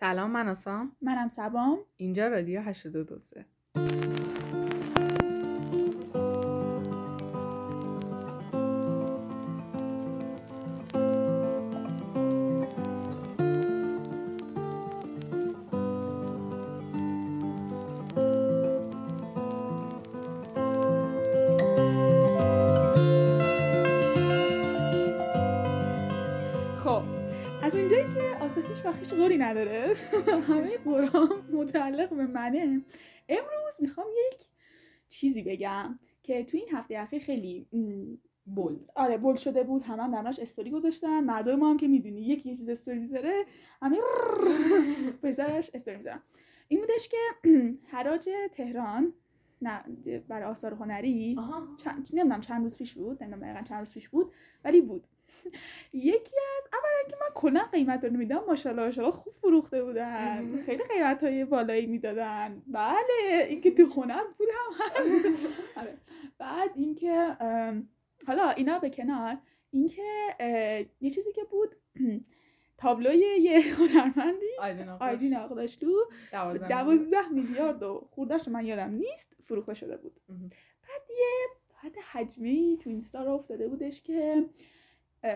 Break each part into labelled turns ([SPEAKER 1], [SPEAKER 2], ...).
[SPEAKER 1] سلام من آسام.
[SPEAKER 2] منم سبام.
[SPEAKER 1] اینجا رادیو 82
[SPEAKER 2] خب نداره. همه قرام متعلق به منه. امروز می‌خوام یک چیزی بگم که تو این هفته اخیر خیلی
[SPEAKER 1] بولد.
[SPEAKER 2] آره بول شده بود. همه هم درناش استوری گذاشتن. مردم ما هم که می‌دونی یکی یه چیز استوری می‌ذاره همه پسرش استوری می‌ذارن. این بودش که حراج تهران نه برای آثار هنری چند نمی‌دونم چند روز پیش بود نمی‌دونم دقیقا چند روز پیش بود ولی بود. یکی از اولا که من کلا قیمت رو میدم ماشاءالله ماشاءالله خوب فروخته بودن. خیلی قیمت های بالایی می‌دادن. بله اینکه تو هنر پول هم هست. آره. بعد اینکه حالا اینا به کنار اینکه یه چیزی که بود تابلوی یه هنرمندی
[SPEAKER 1] آیدین
[SPEAKER 2] آقداشلو
[SPEAKER 1] دوازده
[SPEAKER 2] میلیارد. و خوردهش من یادم نیست فروخته شده بود. بعد یه بعد حجمه تو اینستا رو افتاده بودش که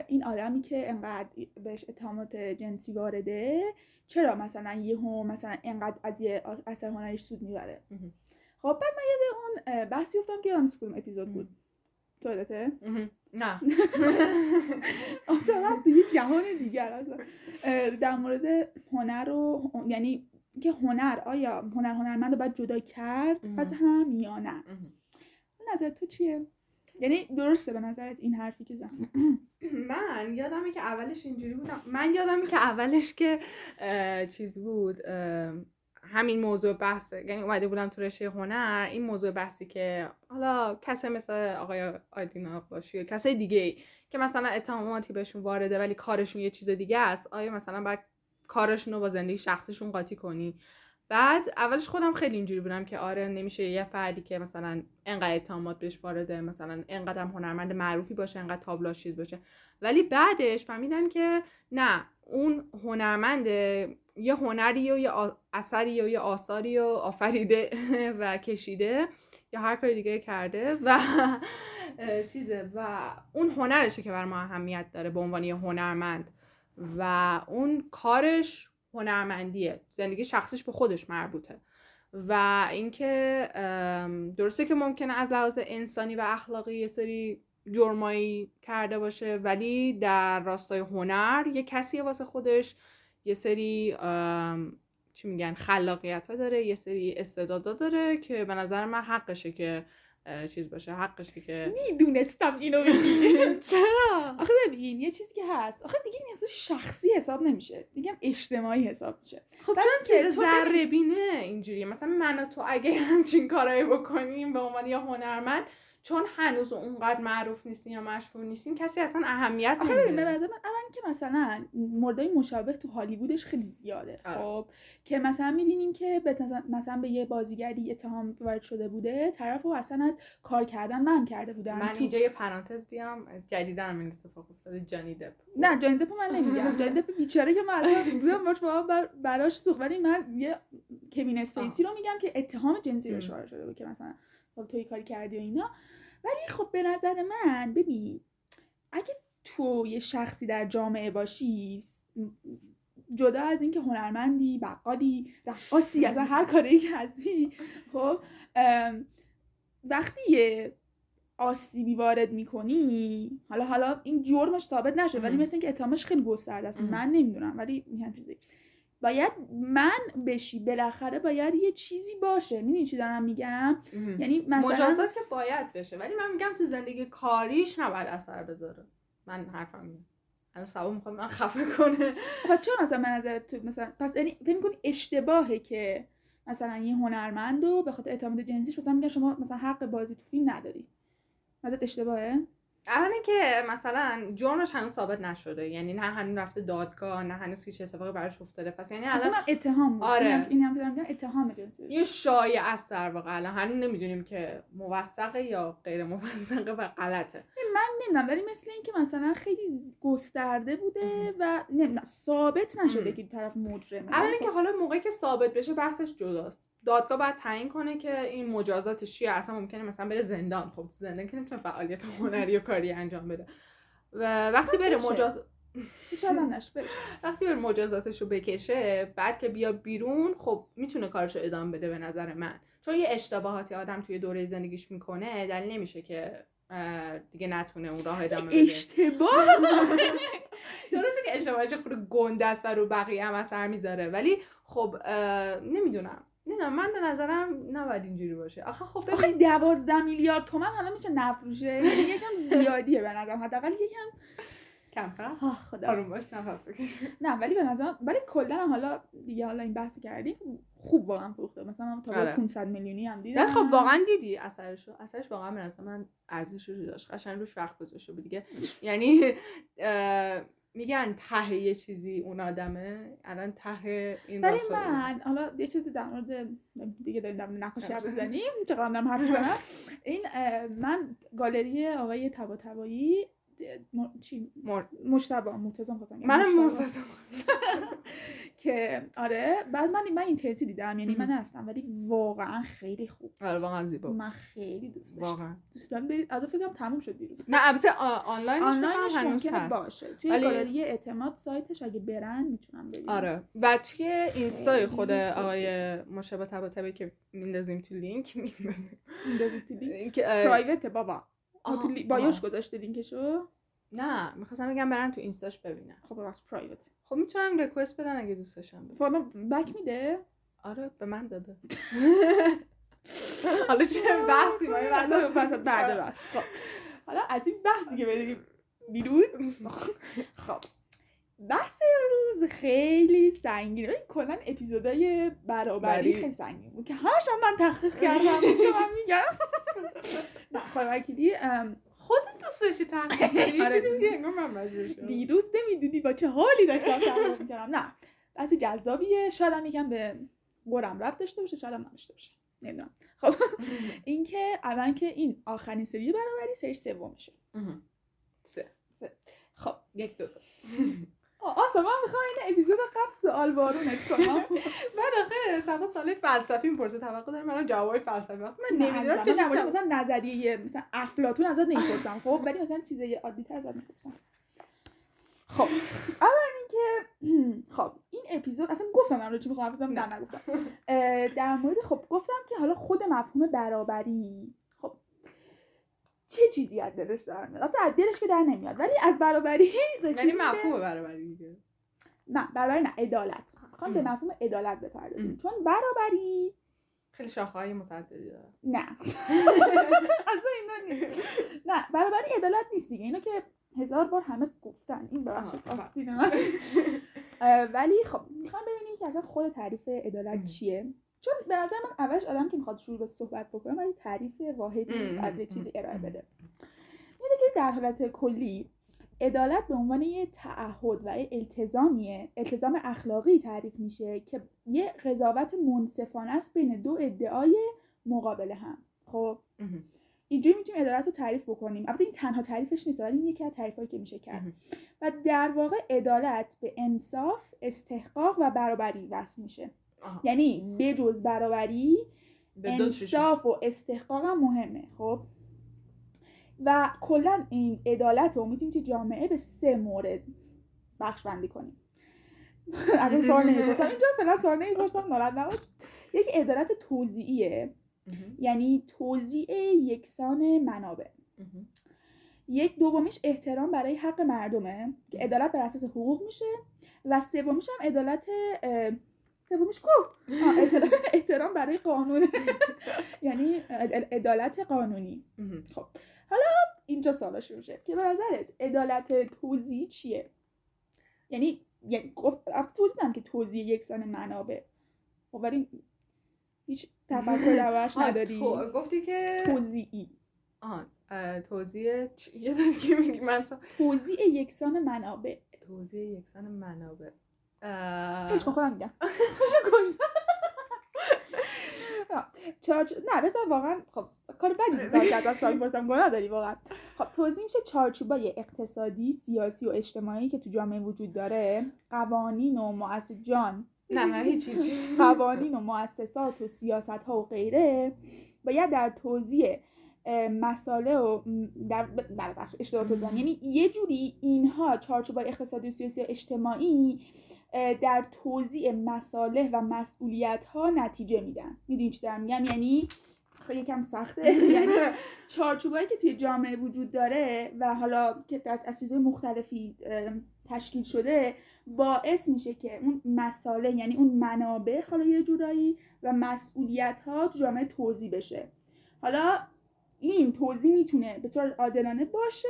[SPEAKER 2] این آدمی که انقدر بهش اتهامات جنسی وارده چرا مثلا یهو مثلا انقدر از یه اثر هنریش سود می‌بره. خب بعد من یاد اون بحثی افتادم که یادم کدوم اپیزود بود. تو.
[SPEAKER 1] نه.
[SPEAKER 2] اصلا تو یه جهان دیگر اصلا. در مورد هنر و یعنی که هنر آیا هنر هنرمند رو باید جدا کرد. از هم یا نه. نظر تو چیه؟ یعنی درسته به نظرت این حرفی که زن
[SPEAKER 1] من یادمه که اولش اینجوری بودم. من یادمه که اولش که چیز بود همین موضوع بحث یعنی اومده بودم تو رشته هنر این موضوع بحثی که حالا کسی مثل آقای آیدین آقاشی یا کسای دیگه که مثلا اتهاماتی بهشون وارده ولی کارشون یه چیز دیگه است آیا مثلا باید کارشون رو با زندگی شخصیشون قاطی کنی؟ بعد اولش خودم خیلی اینجوری بودم که آره نمیشه یه فردی که مثلا انقدر اتهامات بهش وارده مثلا انقدر هنرمند معروفی باشه انقدر تابلوش چیز باشه. ولی بعدش فهمیدم که نه اون هنرمند یه هنری و یه اثری و یه آثاری و آفریده و کشیده یا هر کاری دیگه کرده و چیزه. و اون هنرشه که بر ما اهمیت داره به عنوان یه هنرمند. و اون کارش هنرمندیه. زندگی شخصیش به خودش مربوطه. و اینکه درسته که ممکنه از لحاظ انسانی و اخلاقی یه سری جرمایی کرده باشه ولی در راستای هنر یه کسی واسه خودش. یه سری چی میگن خلاقیت ها داره یه سری استعدادا داره که به نظر من حقشه که چیز باشه حقشه که
[SPEAKER 2] می‌دونستم اینو بگی
[SPEAKER 1] چرا؟
[SPEAKER 2] آخه ببین یه چیزی که هست. آخه دیگه این اصلا شخصی حساب نمیشه. دیگه هم اجتماعی حساب میشه.
[SPEAKER 1] خب چون
[SPEAKER 2] ببین-
[SPEAKER 1] ذره بینه اینجوریه. مثلا من و تو اگه همچین کارایی بکنیم به عنوان یه هنرمند چون هنوز اونقدر معروف نیستیم یا مشهور نیستیم کسی اصلا اهمیت
[SPEAKER 2] آخه ببین به نظر من اول که مثلا موردای مشابه تو هالیوودش خیلی زیاده
[SPEAKER 1] آره.
[SPEAKER 2] خب؟ که مثلا می‌بینیم که به مثلا به یه بازیگری اتهام وارد شده بوده طرف رو اصلا از کار کردن من کرده بودن
[SPEAKER 1] من
[SPEAKER 2] تو-
[SPEAKER 1] اینجا یه پرانتز بیام جدیدن هم این اتفاق افتاده جانی دپ.
[SPEAKER 2] نه جانی دپ من نمیگم. جانی دپ بیچاره که من بودم باش با بر... براش سوخت. ولی من یه کوین اسپیسی رو میگم که اتهام جنسی بهش. وارد شده بود که مثلا خب توی کاری کردی و اینا. ولی خب به نظر من ببین اگه تو یه شخصی در جامعه باشی جدا از اینکه هنرمندی بقالی رقاصی اصلا هر کاری که هستی خب وقتی یه آسیبی وارد می‌کنی حالا حالا این جرمش ثابت نشد ولی. مثل اینکه اتهامش خیلی گسترده است. من نمی‌دونم ولی میگم چیزی باید من بشی بالاخره باید یه چیزی باشه. می‌دونی چی دارم میگم؟ یعنی مثلا
[SPEAKER 1] مجازات که باید بشه. ولی من میگم تو زندگی کاریش نباید اثر بذاره. من حرفم اینه. الان سبا می‌خواد من خفه کنه.
[SPEAKER 2] خب چرا مثلا به نظر تو مثلا پس یعنی فکر می‌کنی اشتباهه که مثلا یه هنرمند رو به خاطر اتهامات جنسیش مثلا میگن شما مثلا حق بازی تو فیلم نداری. نظرت اشتباهه؟
[SPEAKER 1] اولا که مثلا جرمش هنوز ثابت نشده. یعنی نه هنوز رفته دادگاه نه هنوز هیچ اتفاقی براش افتاده. پس یعنی الان
[SPEAKER 2] اونم اتهام بود.
[SPEAKER 1] آره.
[SPEAKER 2] اینم- این هم میگم اتهام
[SPEAKER 1] یه شایعه است در واقع. الان هنوز نمی‌دونیم که موثقه یا غیر موثقه و غلطه.
[SPEAKER 2] نمی‌دونم. ولی مثل اینکه مثلا خیلی گسترده بوده و نمی‌دونم. ثابت نشده. که طرف مجرمه.
[SPEAKER 1] اولا که
[SPEAKER 2] خب
[SPEAKER 1] حالا موقعی که ثابت بشه بحثش جداست. دادگاه باید تعیین کنه که این مجازاتش چیه؟ اصلا ممکنه مثلا بره زندان. خب تو زندان که نمی‌تونه فعالیت هنری و کاری انجام بده. و وقتی بره. مجاز. وقتی بره مجازاتش رو بکشه بعد که بیا بیرون خب می‌تونه کارش رو ادامه بده به نظر من. چون یه اشتباهاتی آدم توی دوره زندگیش می‌کنه دلیل نمیشه که دیگه نتونه اون راه ادامه بده.
[SPEAKER 2] اشتباه!
[SPEAKER 1] درسته که اشتباهش خود گنده است و رو بقیه هم اثر می‌ذاره. ولی خب نمی‌دونم. نمی‌دونم من به نظرم نباید اینجوری باشه. آخه خب
[SPEAKER 2] آخه
[SPEAKER 1] ببین
[SPEAKER 2] دوازده میلیارد تومن حالا میشه نفروشه؟ یعنی یکم زیادیه به نظرم. حداقل یکم
[SPEAKER 1] کمتر
[SPEAKER 2] خدا.
[SPEAKER 1] آروم باش نفس بکش.
[SPEAKER 2] نه ولی به نظرم ولی کلا حالا دیگه حالا این بحث کردیم خوب واقعا فروخته. مثلا تا
[SPEAKER 1] آره.
[SPEAKER 2] 500 میلیونی هم دیدم.
[SPEAKER 1] نه خب واقعا دیدی اثرشو. اثرش واقعا به نظر من ارزش رو داشت. قشنگ روش وقت گذاشته بود دیگه. یعنی میگن ته یه چیزی اون آدمه. الان ته این
[SPEAKER 2] ولی من حالا یه چیزی در مورد دیگه داریم در مورد نقاشی حرف
[SPEAKER 1] نقاشی.
[SPEAKER 2] می‌زنیم چقدر دارم حرف می‌زنم این من گالری آقای طباطبایی م... چی؟
[SPEAKER 1] مر...
[SPEAKER 2] مشتبه مرتضی خواستم.
[SPEAKER 1] منم. مرتضی
[SPEAKER 2] که آره بعد من من اینترنتی دیدم یعنی من. نرفتم ولی واقعا خیلی خوب
[SPEAKER 1] آره واقعا زیبا.
[SPEAKER 2] من خیلی دوست داشتم.
[SPEAKER 1] واقعا.
[SPEAKER 2] دوست دارم برید. البته فکر کنم تموم شد دیروز.
[SPEAKER 1] نه البته آ- آنلاینش
[SPEAKER 2] ممکنه باشه. توی گالری اعتماد سایتش اگه برن می‌تونم ببینم
[SPEAKER 1] آره. و توی اینستای خود آقای مجتبی طباطبایی که میندازیم تو لینک میندازیم.
[SPEAKER 2] میندازی تو لینک.
[SPEAKER 1] private
[SPEAKER 2] ه بابا.
[SPEAKER 1] آها،
[SPEAKER 2] لی... bio
[SPEAKER 1] ش.
[SPEAKER 2] گذاشته لینکشو؟
[SPEAKER 1] نه می‌خواستم بگم برن تو اینستاش ببینن.
[SPEAKER 2] خب ببخش private
[SPEAKER 1] خب می‌تونن request بدن اگه دوست داشتن ببینن.
[SPEAKER 2] follow back میده؟
[SPEAKER 1] آره به من داده. حالا چه بحثی؟ ما
[SPEAKER 2] وسط بعد بخش خب حالا از این بحثی که بریم بیرون؟ خب بحث امروز خیلی سنگینه. ببین کلا اپیزودای برابری
[SPEAKER 1] بری.
[SPEAKER 2] خیلی سنگین بود که همش هم من تحقیق کردم. چه من میگم؟ خب
[SPEAKER 1] خودت دوست داشتی تحقیق کنی؟
[SPEAKER 2] آره. دیروز نمی‌دونی با چه حالی داشتم تحقیق می‌کردم. نه بحث جذابیه. شاید هم یکم به قرم رب داشته باشه شاید هم نداشته باشه. نمی‌دونم. خب اینکه اول که این آخرین سری برابری سری سومشه.
[SPEAKER 1] سه.
[SPEAKER 2] خب
[SPEAKER 1] یک دو سه.
[SPEAKER 2] آسا من می‌خوام این اپیزود قبل سوال بارونت کنم.
[SPEAKER 1] من آخه سبا سال فلسفی می‌پرسه توقع داره منم جوابای فلسفی. وقتی من نمی‌دونم چه
[SPEAKER 2] نمونه مثلا نظریه مثلا افلاطون ازت نمی‌پرسم خب؟ ولی مثلا چیزای عادی تر ازت می‌پرسم. خب اول اینکه خب این اپیزود اصلا گفتم در مورد چی می‌خوام بزنم نه. نگفتم در مورد خب گفتم که حالا خود مفهوم برابری چه چیزی از دلش در میاد؟ البته از دلش که در نمیاد. ولی از برابری
[SPEAKER 1] یعنی
[SPEAKER 2] به-
[SPEAKER 1] مفهوم برابری دیگه.
[SPEAKER 2] نه برابری نه عدالت. می‌خوام به
[SPEAKER 1] ام.
[SPEAKER 2] مفهوم عدالت بپردازیم. چون برابری
[SPEAKER 1] خیلی شاخه های متعددی داره.
[SPEAKER 2] نه. اصلا اینا نیست. نه برابری عدالت نیست دیگه. اینو که هزار بار همه گفتن. این ببخشید
[SPEAKER 1] آه،
[SPEAKER 2] آستین من. ولی خب می‌خوام ببینیم که اصلا خود تعریف عدالت. چیه. چون به نظر من اولش آدم که می‌خواد شروع به صحبت بکنه ولی تعریف واحدی از یه چیزی ارائه. بده اینه که در حالت کلی عدالت به عنوان یه تعهد و یه التزامیه التزام اخلاقی تعریف میشه که یه قضاوت منصفانه است بین دو ادعای مقابل هم خب. اینجوری می‌تونیم عدالت رو تعریف بکنیم البته این تنها تعریفش نیست ولی یکی از تعریفایی که میشه کرد. و در واقع عدالت به انصاف استحقاق و برابری وصل میشه
[SPEAKER 1] آها.
[SPEAKER 2] یعنی بجز برابری. انصاف و استحقاق هم مهمه خب؟ و کلا این عدالت رو می‌تونیم تو جامعه به سه مورد بخش بندی کنیم اگه سوال نمی‌پرسم. اینجا فعلا سوال نمی‌پرسم ناراحت نباش. یک عدالت توزیعیه. یعنی توزیع یکسان منابع. یک دومیش احترام برای حق مردمه که عدالت بر اساس حقوق میشه. و سومیش هم عدالت سومیش کو آه، احترام برای قانون. یعنی عد- عدالت قانونی.
[SPEAKER 1] مهم.
[SPEAKER 2] اینجا سوالا شروع میشه که به نظرت عدالت توزیع چیه؟ یعنی توضیح که توزیع یکسان منابع. خب ولی هیچ تفکر
[SPEAKER 1] آه،
[SPEAKER 2] نداری.
[SPEAKER 1] گفتی که
[SPEAKER 2] توزیعی.
[SPEAKER 1] توضیح چ- یه که میگی من سا-
[SPEAKER 2] توزیع یکسان منابع.
[SPEAKER 1] توضیح یکسان منابع.
[SPEAKER 2] کن خودم میگم چارچ... نه بذار واقعا خب کار بدی که از سال پرسم گناه داری واقعا. خب توضیح میشه چارچوبای اقتصادی سیاسی و اجتماعی که تو جامعه وجود داره. قوانین و مؤسس جان
[SPEAKER 1] نه نه هیچ
[SPEAKER 2] قوانین و مؤسسات و سیاست ها و غیره. باید در توضیح مساله و در در بخش دادم. یعنی یه جوری اینها چارچوبای اقتصادی و سیاسی و اجتماعی در توضیح مساله و مسئولیت ها نتیجه میدن. می‌دونی چی دارم میگم؟ یعنی خیلی یکم سخته. یعنی چارچوبایی که توی جامعه وجود داره و حالا که در از چیزهای مختلفی تشکیل شده باعث میشه که اون مساله یعنی اون منابع حالا یه جورایی و مسئولیت ها تو جامعه توضیح بشه. حالا این توضیح می‌تونه به طور عادلانه باشه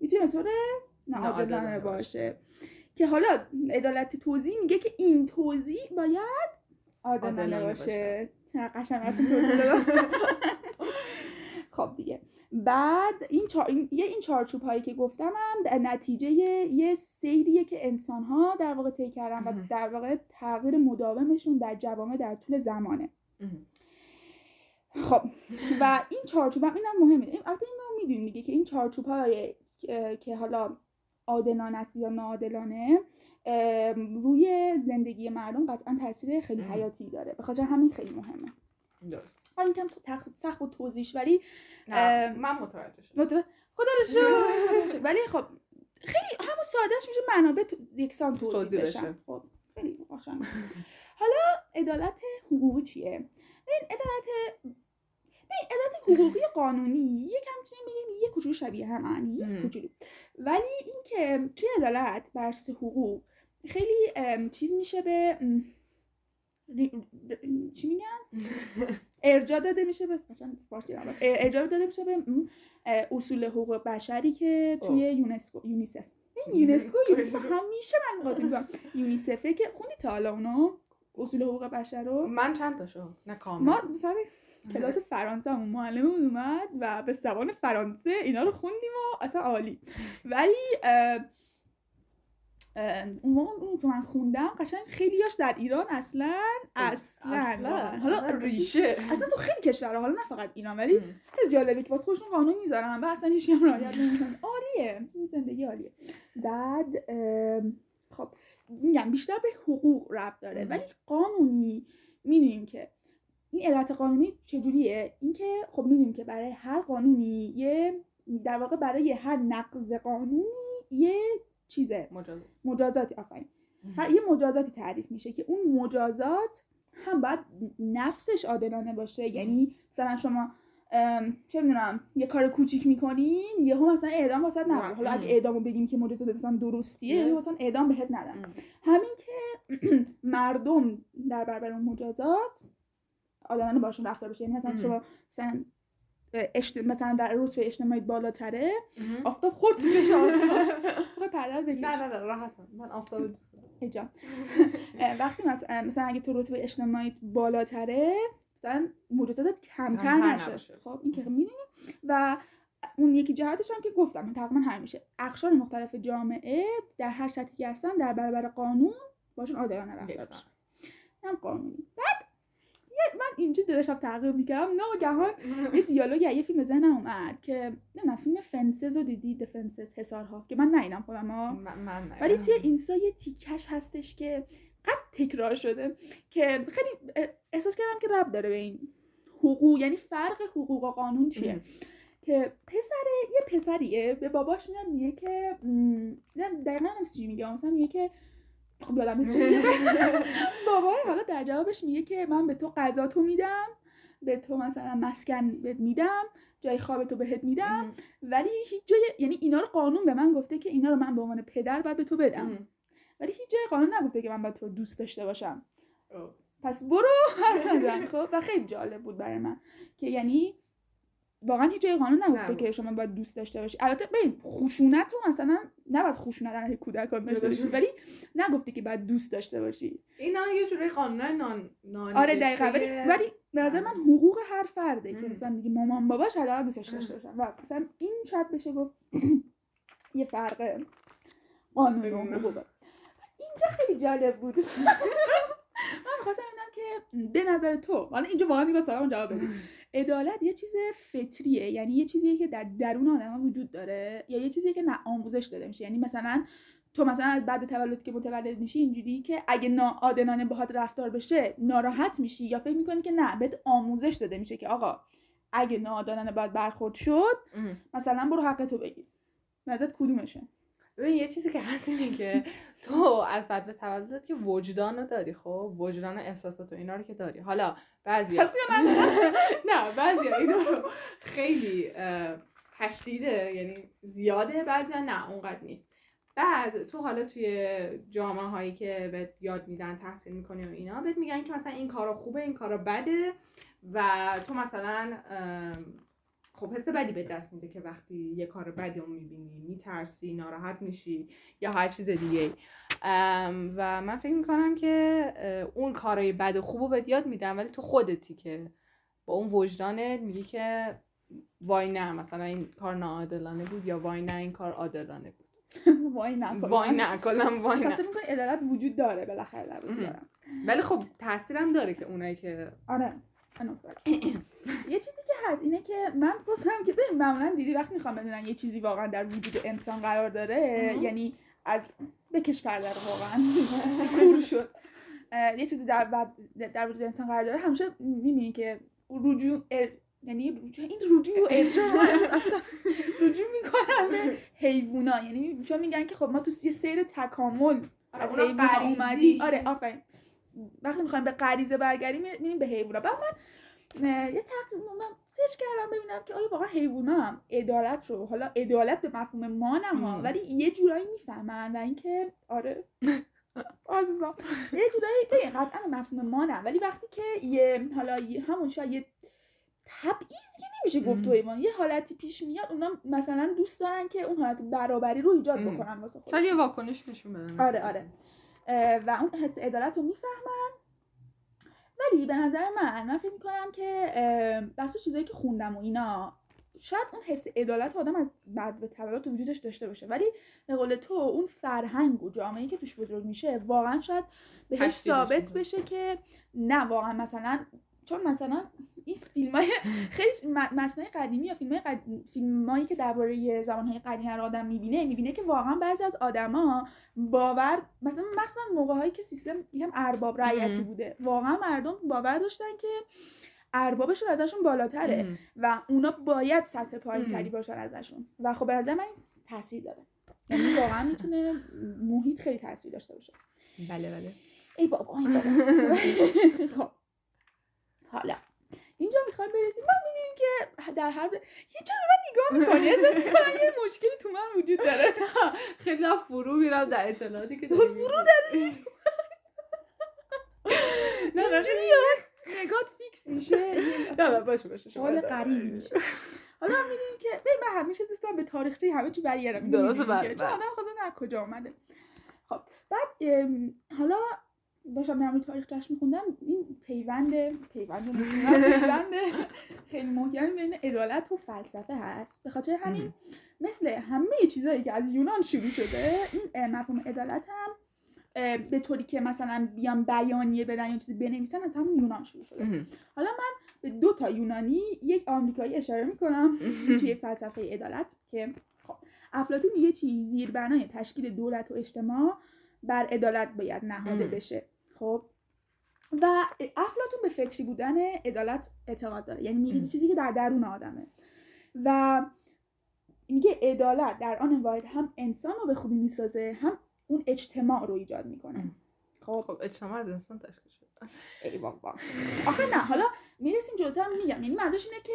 [SPEAKER 2] می‌تونه به طور ناعادلانه باشه. که حالا عدالت توضیح میگه که این توضیح باید عادلانه باشه. قشنگ خب دیگه. بعد این, چار... این... یه این چارچوب هایی که گفتم هم در نتیجه یه سیریه که انسان ها در واقع طی کردن و. در واقع تغییر مداومشون در جوامع در طول زمانه. خب. و این چارچوب هم اینم مهمه. این البته اینو می‌دونیم دیگه که این چارچوب های که حالا عادلانه است یا ناعادلانه روی زندگی مردم قطعا تاثیر خیلی. حیاتی داره به خاطر همین خیلی مهمه
[SPEAKER 1] درست
[SPEAKER 2] حالا یکم تخ- سخت و توضیحش ولی
[SPEAKER 1] نه من متوجه شدم.
[SPEAKER 2] خدا رو. ولی خب خیلی همون سادهش میشه منابع یکسان توضیح,
[SPEAKER 1] توضیح
[SPEAKER 2] بشن. خب خیلی حالا عدالت حقوقی چیه این عدالت عدالت حقوقی قانونی یکم می‌تونیم بگیم یه کوچولو شبیه هم
[SPEAKER 1] مم.
[SPEAKER 2] کوچولو ولی اینکه توی عدالت بر اساس حقوق خیلی چیز میشه به چی میگن؟ ارجاع داده میشه به مثلا فارسی ارجاع داده میشه به اصول حقوق بشری که توی یونسکو یونیسف. این یونسکو یونیسف همیشه من قاطی می‌کنم. یونیسفه که خوندی تا حالا اونو اصول حقوق بشر رو؟
[SPEAKER 1] من چند تاشو؟ نه کامل.
[SPEAKER 2] ما کلاس فرانسه همون معلممون اومد و به زبان فرانسه اینا رو خوندیم و اصلا عالی. ولی اون موقع که من خوندم قشنگ خیلیاش در ایران اصلا اصلا. حالا
[SPEAKER 1] ریشه.
[SPEAKER 2] اصلا تو خیلی کشورها حالا نه فقط ایران ولی. خیلی جالبه که واسه خودشون قانون می‌ذارن و اصلا هیچ هم رعایت نمی‌کنه عالیه. این زندگی عالیه. بعد خب میگم بیشتر به حقوق ربط داره. ولی قانونی می‌دونیم که این علت قانونی چجوریه اینکه خب می‌دونیم که برای هر قانونی یه در واقع برای هر نقض قانونی یه چیزه
[SPEAKER 1] مجاز
[SPEAKER 2] مجازاتی آفرین هر یه مجازاتی تعریف میشه که اون مجازات هم باید نفسش عادلانه باشه یعنی مثلا شما چه می‌دونم یه کار کوچیک می‌کنین یهو مثلا اعدام واسه
[SPEAKER 1] نه.
[SPEAKER 2] حالا اگه
[SPEAKER 1] ام.
[SPEAKER 2] اعدامو بگیم که مجازات مثلا درستیه. یهو مثلا اعدام بهت ندن
[SPEAKER 1] ام.
[SPEAKER 2] همین که مردم در برابر اون مجازات عادلانه باشون رفتار بشه. یعنی مثلا. شما مثلا اشت... مثلا در رتبه اجتماعی بالاتره. آفتاب خورد تو چش آسمان بخوای پردر بکش
[SPEAKER 1] نه نه نه راحتم من آفتاب دوست دارم.
[SPEAKER 2] وقتی مثلا اگه تو رتبه اجتماعی بالاتره مثلا مجازاتت کمتر نشه. خب. این که می‌دونیم و اون یکی جهتش هم که گفتم تقریبا همین میشه. اقشار مختلف جامعه در هر سطحی که هستن در برابر قانون باشون عادلانه رفتار هم قانونی. بعد من اینجا داشتم تعقیب می‌کردم. ناگهان یه دیالوگی از یه فیلم ذهنم اومد که نه فیلم فنسز رو دیدی؟ دفنسز حسارها که من ندیدم خودم ها
[SPEAKER 1] من نه.
[SPEAKER 2] ولی توی اینستا یه تیکش هستش که قد تکرار شده که خیلی احساس کردم که رب داره به این حقوق یعنی فرق حقوق و قانون چیه. که پسره یه پسریه به باباش میاد میگه که نه دقیقا چی میگه مثلا میگه که خب یادم نیست چی میگه. بابا حالا در جوابش میگه که من به تو غذا تو میدم به تو مثلا مسکن بهت میدم جای خواب تو بهت میدم. ولی هیچ جای یعنی اینا رو قانون به من گفته که اینا رو من به عنوان پدر باید به تو بدم. ولی هیچ جای قانون نگفته که من باید تو دوست داشته باشم. پس برو حرف نزن خب و خیلی جالب بود برای من که یعنی واقعا هیچ جای قانون نگفته. که شما باید دوست داشته باشی. البته ببین خشونت رو مثلا نباید خشونت علیه کودکان داشته باشی ولی نگفته که باید دوست داشته باشی.
[SPEAKER 1] اینا یه جوری قانون نان نان
[SPEAKER 2] آره دقیقا. ولی ولی به نظر من حقوق هر فرده که. مثلا دیگه مامان باباش حداقل دوستش داشته باشن و مثلا این شاید بشه گفت یه فرق قانون و حقوق. اینجا خیلی جالب بود. من می‌خواستم به نظر تو حالا اینجا واقعا دیگه سوالم جواب بدی عدالت یه چیز فطریه یعنی یه چیزیه که در درون آدم وجود داره یا یه چیزیه که نه آموزش داده میشه. یعنی مثلا تو مثلا از بعد تولد که متولد میشی اینجوری که اگه ناعادلانه باهات رفتار بشه ناراحت میشی یا فکر می‌کنی که نه بهت آموزش داده میشه که آقا اگه ناعادلانه باید برخورد شد مثلا برو حقتو بگیر. نظرت کدومشه؟
[SPEAKER 1] ببین یه چیزی که هست اینه که تو از بعد به تولدت که وجدان رو داری خب وجدان و احساسات و اینا رو که داری حالا بعضی
[SPEAKER 2] نه؟
[SPEAKER 1] بعضی اینا رو خیلی تشدیده یعنی زیاده بعضی نه اونقدر نیست بعد تو حالا توی جامعه هایی که بهت یاد میدن تحصیل می‌کنی و اینا بهت میگن که مثلا این کارا خوبه این کارا بده و تو مثلا خب حس بدی به دست میده که وقتی یه کار بدی رو می‌بینی میترسی ناراحت میشی یا هر چیز دیگه و من فکر می‌کنم که اون کارهای بد و خوب رو بهت یاد میدن ولی تو خودتی که با اون وجدانت میگی که وای نه مثلا این کار ناعادلانه بود یا وای نه این کار عادلانه بود.
[SPEAKER 2] وای نه
[SPEAKER 1] وای نه کلا وای نه.
[SPEAKER 2] می‌کنی عدالت وجود داره بالاخره
[SPEAKER 1] ولی خب تاثیرم داره که اونایی که
[SPEAKER 2] آره. یه چیزی که هست اینه که من گفتم که ببین معمولا دیدی وقتی می‌خوام بدونن یه چیزی واقعا در وجود انسان قرار داره. یعنی از بکش پرده رو واقعا کور شد یه چیزی در, در وجود انسان قرار داره همیشه می‌بینی که رجوع. یعنی رجوع این رجوع و ارجاع اصلا رجوع می‌کنن به حیوونا یعنی چون میگن که خب ما تو یه سیر تکامل از حیوونا
[SPEAKER 1] غریزی.
[SPEAKER 2] اومدی آره آفرین وقتی می‌خوایم به غریزه برگردیم میریم به حیوونا بعد من یه تحقیق من سرچ کردم ببینم که آیا واقعا حیوونا هم عدالت رو حالا عدالت به مفهوم ما
[SPEAKER 1] ام.
[SPEAKER 2] ولی یه جورایی می‌فهمن و اینکه آره عزیزم یه جورایی ببین قطعا به مفهوم ما نه ولی وقتی که یه حالا همون شاید یه تبعیض که نمیشه گفت. حیوان یه حالتی پیش میاد اونا مثلا دوست دارن که اون حالت برابری رو ایجاد. بکنن واسه
[SPEAKER 1] شاید یه
[SPEAKER 2] خودشون
[SPEAKER 1] واکنش نشون بدن
[SPEAKER 2] آره آره و اون حس عدالت رو می‌فهمن ولی به نظر من من فکر می‌کنم که بحث چیزایی که خوندم و اینا شاید اون حس عدالت آدم از بعد به تولد تو وجودش داشته باشه ولی به قول تو اون فرهنگ و جامعه که توش بزرگ میشه واقعا شاید بهش ثابت. بشه که نه واقعا مثلا چون مثلا این فیلم های خیلی متنای قدیمی یا فیلم قد... فیلمایی که درباره زبانهای قدیمی رو آدم می‌بینه می‌بینه که واقعا بعضی از آدما باور مثلا مخصوصا موقع هایی که سیستم میگم ارباب رعیتی. بوده واقعا مردم باور داشتن که اربابشون ازشون بالاتره
[SPEAKER 1] ام.
[SPEAKER 2] و اونا باید سطح پایین تری. باشن ازشون. و خب به نظر من این تاثیر داره. یعنی واقعا می‌تونه محیط خیلی تاثیر داشته باشه.
[SPEAKER 1] بله بله.
[SPEAKER 2] ای بابا ای بابا. خب. حالا. اینجا می‌خوایم برسیم. ما می‌دونیم که در هر یه جا من نگاه می‌کنی احساس می‌کنم یه مشکلی تو من وجود داره.
[SPEAKER 1] خیلی فرو میرم در اطلاعاتی که
[SPEAKER 2] خب
[SPEAKER 1] داری
[SPEAKER 2] فرو
[SPEAKER 1] می‌گی. نه
[SPEAKER 2] نگات فیکس میشه.
[SPEAKER 1] نه نه باشه باشه شما بدید.
[SPEAKER 2] میشه. حالا هم می‌دونیم که ببین من همیشه دوست دارم به تاریخچه همه چی برگردم. می‌دونی
[SPEAKER 1] بله،
[SPEAKER 2] چون
[SPEAKER 1] بله.
[SPEAKER 2] آدم خدا نه کجا اومده. خب بعد حالا داشتم در مورد تاریخچه‌اش میخوندم این پیوند پیوند پیوند خیلی محکمی بین عدالت و فلسفه هست به خاطر همین. مثل همه چیزایی که از یونان شروع شده این مفهوم عدالت هم به طوری که مثلا بیان بیانیه بدن یا چیزی بنویسن از همون یونان شروع شده
[SPEAKER 1] ام.
[SPEAKER 2] به دو تا یونانی یک آمریکایی اشاره می‌کنم توی فلسفه عدالت که خب افلاطون میگه چی زیربنای تشکیل دولت و اجتماع بر عدالت باید نهاده. بشه خب و افلاطون به فطری بودن عدالت اعتقاد داره. یعنی میگه. چیزی که در درون آدمه. و میگه عدالت در آن واحد هم انسان رو به خوبی می‌سازه هم اون اجتماع رو ایجاد می‌کنه. خب.
[SPEAKER 1] خب اجتماع از انسان تشکیل شده.
[SPEAKER 2] ای بابا. آخه نه حالا می‌رسیم جلوتر میگم. یعنی منظورش اینه که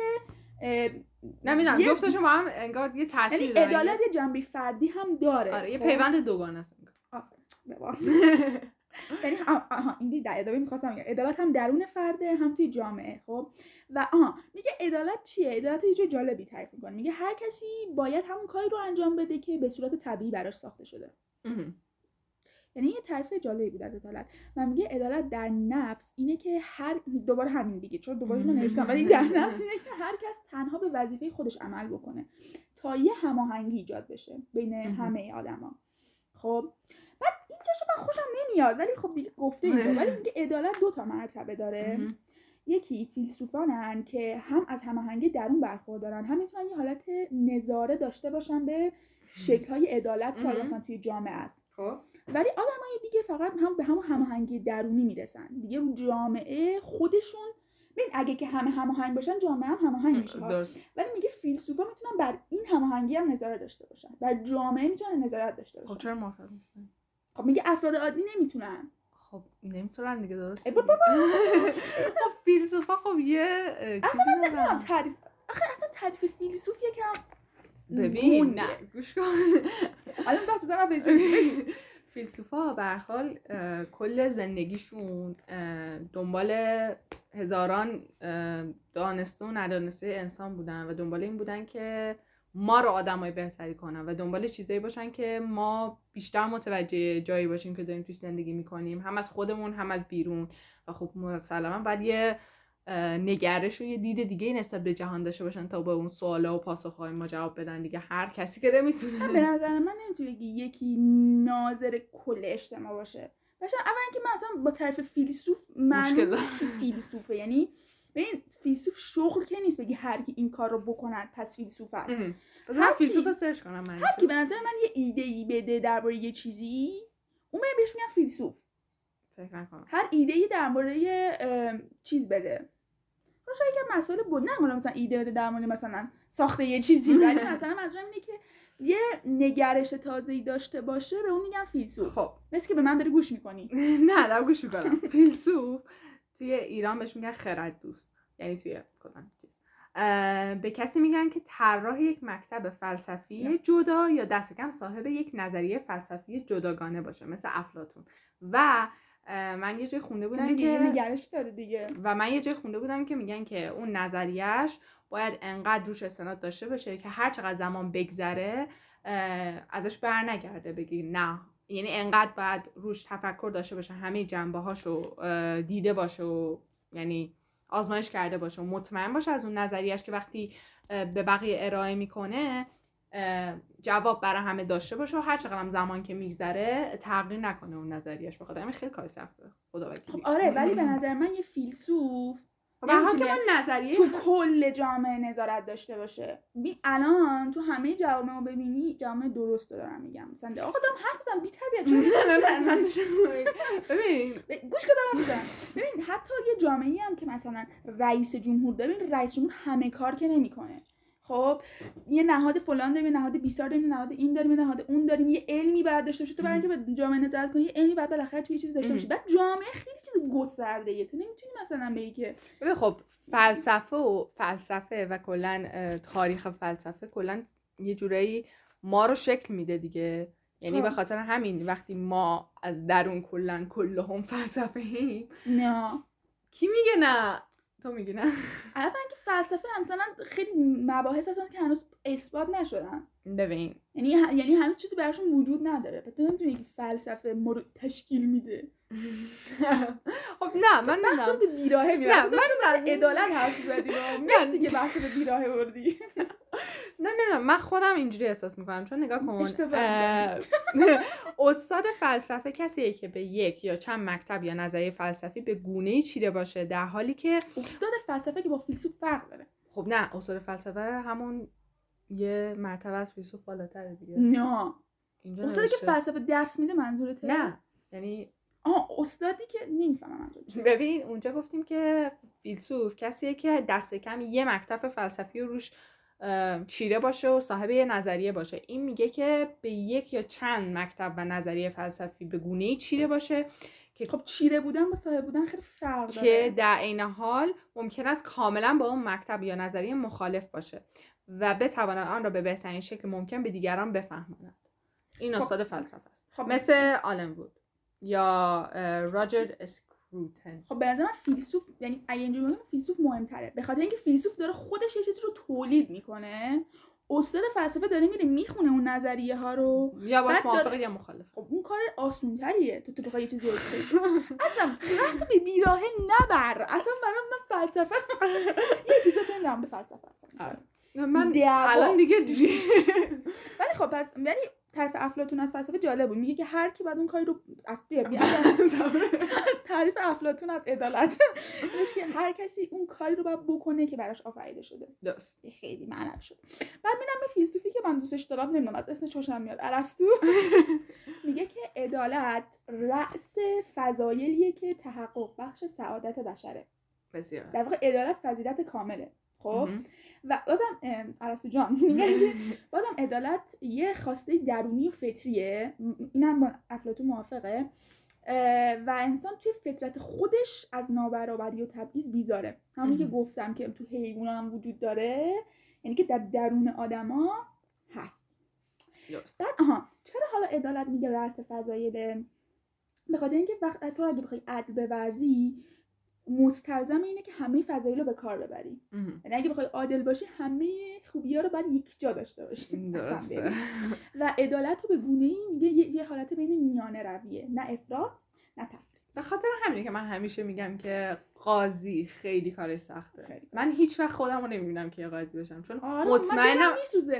[SPEAKER 1] نمی‌دونم
[SPEAKER 2] یه-
[SPEAKER 1] جفتشون با هم انگار یه تاثیر
[SPEAKER 2] یعنی عدالت یه جنبه فردی هم داره.
[SPEAKER 1] آره یه
[SPEAKER 2] خب؟
[SPEAKER 1] پیوند دوگانه است.
[SPEAKER 2] یعنی آه، آها این در ادامه می‌خواستم بگم. عدالت هم درون فرده هم توی جامعه خب؟ و آها میگه عدالت چیه؟ عدالت یه جالبی تعریف می‌کنه. میگه هر کسی باید همون کاری رو انجام بده که به صورت طبیعی براش ساخته شده. یعنی یه تعریف جالبی بود از عدالت. و میگه عدالت در نفس اینه که هر دوباره همین دیگه چون دوباره اینو نوشتم؟ ولی در نفس اینه که هر کس تنها به وظیفه خودش عمل بکنه تا یه هماهنگی ایجاد بشه بین همه آدما. خب؟ اینجاشو من خوشم نمیاد. ولی خب دیگه گفته اینجا. ولی میگه عدالت دو تا مرتبه داره. یکی فیلسوفانن که هم از هماهنگی درون برخوردارن هم می‌تونن یه حالت نظاره داشته باشن به شکل‌های عدالت که. مثلا توی جامعه است.
[SPEAKER 1] خب.
[SPEAKER 2] ولی آدمای دیگه فقط هم به همون هماهنگی درونی می‌رسن. دیگه جامعه خودشون ببین اگه که همه هماهنگ باشن جامعه هم هماهنگ میشه. ولی میگه فیلسوفا می‌تونن بر این هماهنگی هم نظارت داشته باشن. بر جامعه می‌تونن نظارت داشته
[SPEAKER 1] خب
[SPEAKER 2] باشن.
[SPEAKER 1] چرا موافق نیستن؟
[SPEAKER 2] خب میگه افراد عادی نمی‌تونن.
[SPEAKER 1] خب نمی‌تونن دیگه درست خب فیلسوفا خب یه چیزی دارن
[SPEAKER 2] تعریف آخه اصلا تعریف فیلسوف یکم
[SPEAKER 1] ببین. نه. گوش کن.
[SPEAKER 2] الان بس زنم به.
[SPEAKER 1] فیلسوفا اه، کل زندگیشون دنبال هزاران دانسته و ندانسته انسان بودن و دنبال این بودن که ما رو آدمای بهتری کنن و دنبال چیزایی باشن که ما بیشتر متوجه جایی باشیم که داریم توش زندگی می‌کنیم. هم از خودمون هم از بیرون. و خب مسلما باید یه نگرش و یه دید دیگه نسبت به جهان داشته باشن تا به اون سوالا و پاسخهای ما جواب بدن. دیگه هر کسی که نمی‌تونه.
[SPEAKER 2] به نظر من نمی‌تونه یکی ناظر کل اجتماع باشه. باشه اول اینکه من اصلا با طرف فیلسوف. کی فیلسوفه. یعنی ببین فیلسوف شغل که نیست بگی هر کی این کار رو بکند پس فیلسوف است. هر
[SPEAKER 1] فیلسوف سرچ کنم من
[SPEAKER 2] هر کی به نظر من یه ایده ای بده درباره یه چیزی اون من بهش میگن فیلسوف.
[SPEAKER 1] فکر
[SPEAKER 2] هر ایده ای درباره چیز بده. حالا شاید یکم مسائل بود. نه مثلا ایده بده در مورد مثلا ساخته یه چیزی ولی مثلا منظورم اینه که یه نگرش تازه‌ای داشته باشه به اون میگن فیلسوف.
[SPEAKER 1] خب.
[SPEAKER 2] مثل که به من داری گوش می‌کنی.
[SPEAKER 1] نه دارم گوش می‌کنم. فیلسوف توی ایران بهش میگن خرد دوست. یعنی توی کلا چیز. به کسی میگن که طراح یک مکتب فلسفی. جدا یا دست کم صاحب یک نظریه فلسفی جداگانه باشه مثل افلاطون. و من یه جای خونده بودم
[SPEAKER 2] دیگه
[SPEAKER 1] که
[SPEAKER 2] نگرش داره دیگه.
[SPEAKER 1] و من یه جای خونده بودم که میگن که اون نظریش باید انقدر روش استناد داشته باشه که هر چقدر زمان بگذره ازش بر نگرده بگی نه یعنی انقدر باید روش تفکر داشته باشه همه جنبه هاشو دیده باشه و یعنی آزمایش کرده باشه. و مطمئن باشه از اون نظریش که وقتی به بقیه ارائه می‌کنه جواب برای همه داشته باشه و هر چقدر هم زمان که میگذره تغییر نکنه اون نظریش بخاطر همین خیلی کار سخته. خدا وکیلی.
[SPEAKER 2] خب آره ولی به نظر من یه فیلسوف
[SPEAKER 1] خب
[SPEAKER 2] نمی‌تونه
[SPEAKER 1] ما نظریه
[SPEAKER 2] تو کل جامعه نظارت داشته باشه. ببین الان تو همه جوامع رو ببینی جامعه درست رو دارم میگم. مثلا آقا دارم حرف بزنم بی تربیت
[SPEAKER 1] نه نه نه من ببین.
[SPEAKER 2] گوش که دارم می‌زنم ببین حتی یه جامعه هم که مثلا رئیس جمهور ببین رئیس جمهور همه کار که نمی‌کنه. خب یه نهاد فلان داریم یه نهاد بیسار داریم یه نهاد این داریم یه نهاد اون داریم یه علمی باید داشته باشه تو برای اینکه به جامعه نظارت کنی یه علمی باید بالاخره توی یه چیز داشته باشی بعد جامعه خیلی چیز گسترده ایه تو نمی‌تونی مثلا بگی که
[SPEAKER 1] ببین خب فلسفه و فلسفه و کلا تاریخ فلسفه کلا یه جورایی ما رو شکل میده دیگه. یعنی
[SPEAKER 2] خب.
[SPEAKER 1] به خاطر همین وقتی ما از درون کلا کلهم فلسفه ایم
[SPEAKER 2] نه.
[SPEAKER 1] کی میگه نه؟ تو میگی نه؟
[SPEAKER 2] اولا که فلسفه مثلا خیلی مباحث هستن که هنوز اثبات نشدن.
[SPEAKER 1] ببین.
[SPEAKER 2] یعنی یعنی هنوز چیزی براشون وجود نداره. پس تو نمی‌تونی بگی فلسفه ما رو تشکیل میده.
[SPEAKER 1] خب نه من نمی‌دونم.
[SPEAKER 2] به بیراهه
[SPEAKER 1] نه،
[SPEAKER 2] اصلا
[SPEAKER 1] من-
[SPEAKER 2] من عدالت حرف زدی مرسی که بحث به بیراهه بردی.
[SPEAKER 1] نه نه من خودم اینجوری احساس می‌کنم چون نگاه کن استاد فلسفه کسیه که به یک یا چند مکتب یا نظریه فلسفی به گونه ای چیده باشه در حالی که
[SPEAKER 2] استاد فلسفه که با فیلسوف فرق داره.
[SPEAKER 1] خب نه استاد فلسفه همون یه مرتبه از فیلسوف بالاتره دیگه.
[SPEAKER 2] نه.
[SPEAKER 1] اینجا
[SPEAKER 2] استادی که. فلسفه درس میده منظورته؟
[SPEAKER 1] نه یعنی
[SPEAKER 2] آها استادی که نمی‌فهمم.
[SPEAKER 1] ببین اونجا گفتیم که فیلسوف کسیه که دست کم یه مکتب فلسفی رو روش چیره باشه و صاحب یه نظریه باشه. این میگه که به یک یا چند مکتب و نظریه فلسفی به گونه ای چیره باشه
[SPEAKER 2] خب چیره بودن با صاحب بودن خیلی فرق داره.
[SPEAKER 1] که در عین حال ممکن است کاملا با اون مکتب یا نظریه مخالف باشه و بتوانند آن را به بهترین شکل ممکن به دیگران بفهمانند. این
[SPEAKER 2] خب.
[SPEAKER 1] استاد فلسفه است.
[SPEAKER 2] خب.
[SPEAKER 1] مثل آلن وود یا راجر اسکروتن
[SPEAKER 2] خب به نظر من فیلسوف یعنی اگه اینجوری بگم فیلسوف مهمتره. به خاطر اینکه فیلسوف داره خودش یه چیزی رو تولید می‌کنه. استاد فلسفه داره میره می‌خونه اون نظریه ها رو.
[SPEAKER 1] یا باش
[SPEAKER 2] بعد داره-
[SPEAKER 1] موافق یا مخالف
[SPEAKER 2] خب اون کار آسون تریه تو تو بخوای یه چیزی رو. اصلا بحث به بیراهه نبر. اصلا برای من فلسفه یه اپیزود در مورد فلسفه اصلا.
[SPEAKER 1] آره. من. الان دیگه
[SPEAKER 2] ولی خب پس ولی تعریف افلاطون از فلسفه جالب بود. میگه که هر کی بعد اون کاری رو از بیا تعریف افلاطون از عدالت. اینش که هر کسی اون کاری رو باید بکنه که براش آفریده شده.
[SPEAKER 1] درست.
[SPEAKER 2] خیلی معنوی شد. بعد میرم به فیلسوفی که من دوستش دارم نمی‌دونم از اسمش خوشم میاد. ارسطو. میگه که عدالت رأس فضایلیه که تحقق بخش سعادت بشره.
[SPEAKER 1] بسیار.
[SPEAKER 2] در واقع عدالت فضیلت کامله. خب. و بازم ارسطو جان میگه که بازم عدالت یه خواسته درونی و فطریه. اینم با افلاطون موافقه. و انسان توی فطرت خودش از نابرابری و تبعیض بیزاره. همون که. گفتم که تو حیوان هم وجود داره یعنی که در درون آدما هست.
[SPEAKER 1] درست.
[SPEAKER 2] بعد آها چرا حالا عدالت میگه رأس فضایله به خاطر اینکه وقت تو اگه بخوای عدل بورزی مستلزم اینه که همه فضایل رو به کار ببری. یعنی اگه بخوای عادل باشی همه خوبی ها رو باید یک جا داشته باشی.
[SPEAKER 1] درسته.
[SPEAKER 2] و عدالت رو به گونه ای میگه یه, حالت بین میانه رویه. نه افراط نه تفریط
[SPEAKER 1] به خاطر همینه که من همیشه میگم که قاضی خیلی کارش سخته.
[SPEAKER 2] خیلی
[SPEAKER 1] من هیچ وقت خودم رو نمی‌بینم که قاضی بشم. چون
[SPEAKER 2] آره
[SPEAKER 1] مطمئنم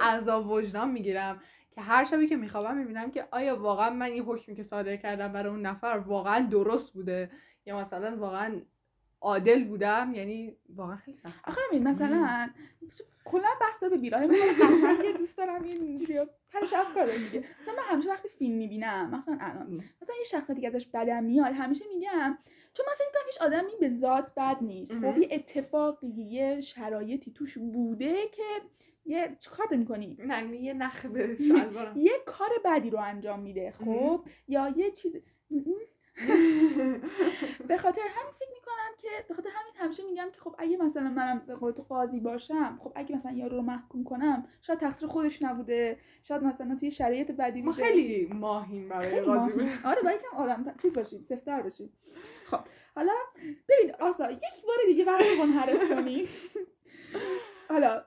[SPEAKER 1] عذاب وجدان می‌گیرم که هر شبی که میخوابم می‌بینم که آیا واقعا من این حکمی که صادر کردم برای اون نفر واقعا درست بوده یا مثلا واقعا عادل بودم یعنی واقعا خیلی سخت.
[SPEAKER 2] آخه ببین مثلا کلا بحث داره به بیراه من قشنگ دوست دارم یه اینجوری تنش افکار رو میگه مثلا من همیشه وقتی فیلم می‌بینم مثلا الان مثلا یه شخصیتی که ازش بدم میاد همیشه میگم چون من فکر کنم هیچ آدمی به ذات بد نیست. خب. یه اتفاقی یه شرایطی توش بوده که یه چیکار داری می‌کنی؟
[SPEAKER 1] نه یه نخ به
[SPEAKER 2] یه کار بدی رو انجام میده خب؟ یا یه چیز به خاطر همین فکر می‌کنم که به خاطر همین همیشه میگم که خب اگه مثلا منم به قول قاضی باشم خب اگه مثلا یارو رو محکوم کنم شاید تقصیر خودش نبوده. شاید مثلا توی شرایط بدی
[SPEAKER 1] ما
[SPEAKER 2] بوده.
[SPEAKER 1] خیلی ماهیم برای قاضی. بود
[SPEAKER 2] آره باید کم آدم چیز باشیم سفتر باشیم. خب حالا ببین آسا یک بار دیگه منحرف کنی حالا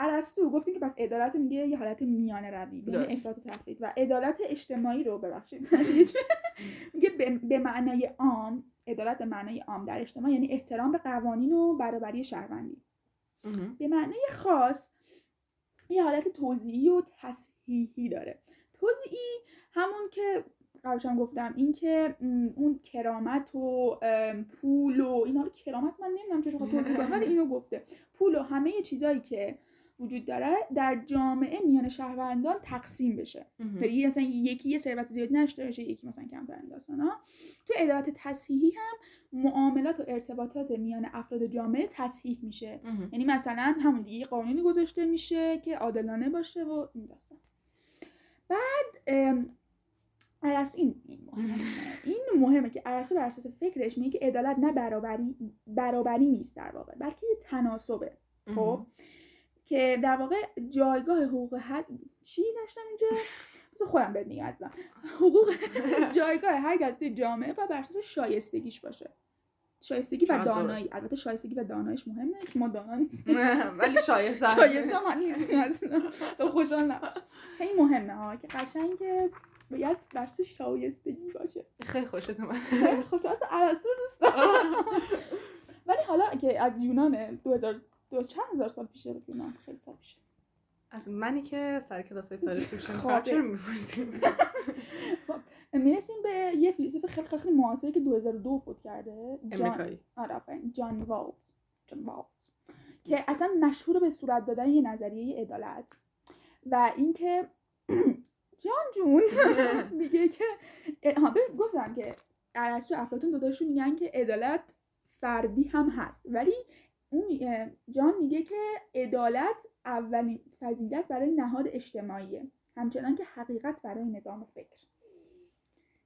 [SPEAKER 2] ارسطو گفتیم که پس عدالت میگه یه حالت میانه روی بین
[SPEAKER 1] درست.
[SPEAKER 2] افراط و تفرید. و عدالت اجتماعی رو ببخشید میگه به- معنای عام عدالت به معنای عام در اجتماع یعنی احترام به قوانین و برابری شهروندی. به معنای خاص یه حالت توضیحی و تصحیحی داره. توضیحی همون که قبلش هم گفتم این که اون کرامت و پول و اینا رو کرامت من نمی‌دونم چه بخواد توضیح کنم ولی اینو گفته. پول و همه چیزایی که وجود داره در جامعه میان شهروندان تقسیم بشه. یعنی مثلا یکی یه ثروت زیادی نداشته باشه یکی مثلا کمتر این داستانا. تو عدالت تصحیحی هم معاملات و ارتباطات میان افراد جامعه تصحیح میشه. یعنی مثلا همون دیگه قانونی گذاشته میشه که عادلانه باشه و این داستان. بعد ارسطو این این مهمه. این مهمه که ارسطو بر اساس فکرش میگه که عدالت نه برابری برابری نیست در واقع بلکه تناسبه. خب؟ که در واقع جایگاه حقوق هر چی داشتم اینجا؟ مثل خودم بهت میگم. حقوق جایگاه هر کس توی جامعه و بر شایستگیش باشه. شایستگی و دانایی. البته شایستگی و دانایش مهمه که ما دانا نیستیم.
[SPEAKER 1] ولی شایسته.
[SPEAKER 2] شایسته من نیستیم. تو خوشحال نباش. خیلی مهمه ها که قشنگ باید اساس شایستگی باشه.
[SPEAKER 1] خیلی خوشت اومد.
[SPEAKER 2] خب تو اصلا دوست دارم. ولی حالا که از یونان 2000 دو چند هزار سال پیشه بود یونان خیلی سال پیشه
[SPEAKER 1] از منی که سر کلاس های تاریخ. نمی‌کنم چرا می‌پرسیم.
[SPEAKER 2] می‌رسیم به یه فیلسوف خیلی خیلی معاصری که 2002 فوت کرده
[SPEAKER 1] امریکایی.
[SPEAKER 2] آره جان والز. جان والز. که اصلا مشهور به صورت دادن یه نظریه عدالت. و اینکه جان جون میگه که ها گفتم که ارسطو افلاطون دوتاشون میگن که عدالت فردی هم هست. ولی اون جان میگه که عدالت اولین فضیلت برای نهاد اجتماعیه. همچنان که حقیقت برای نظام فکر.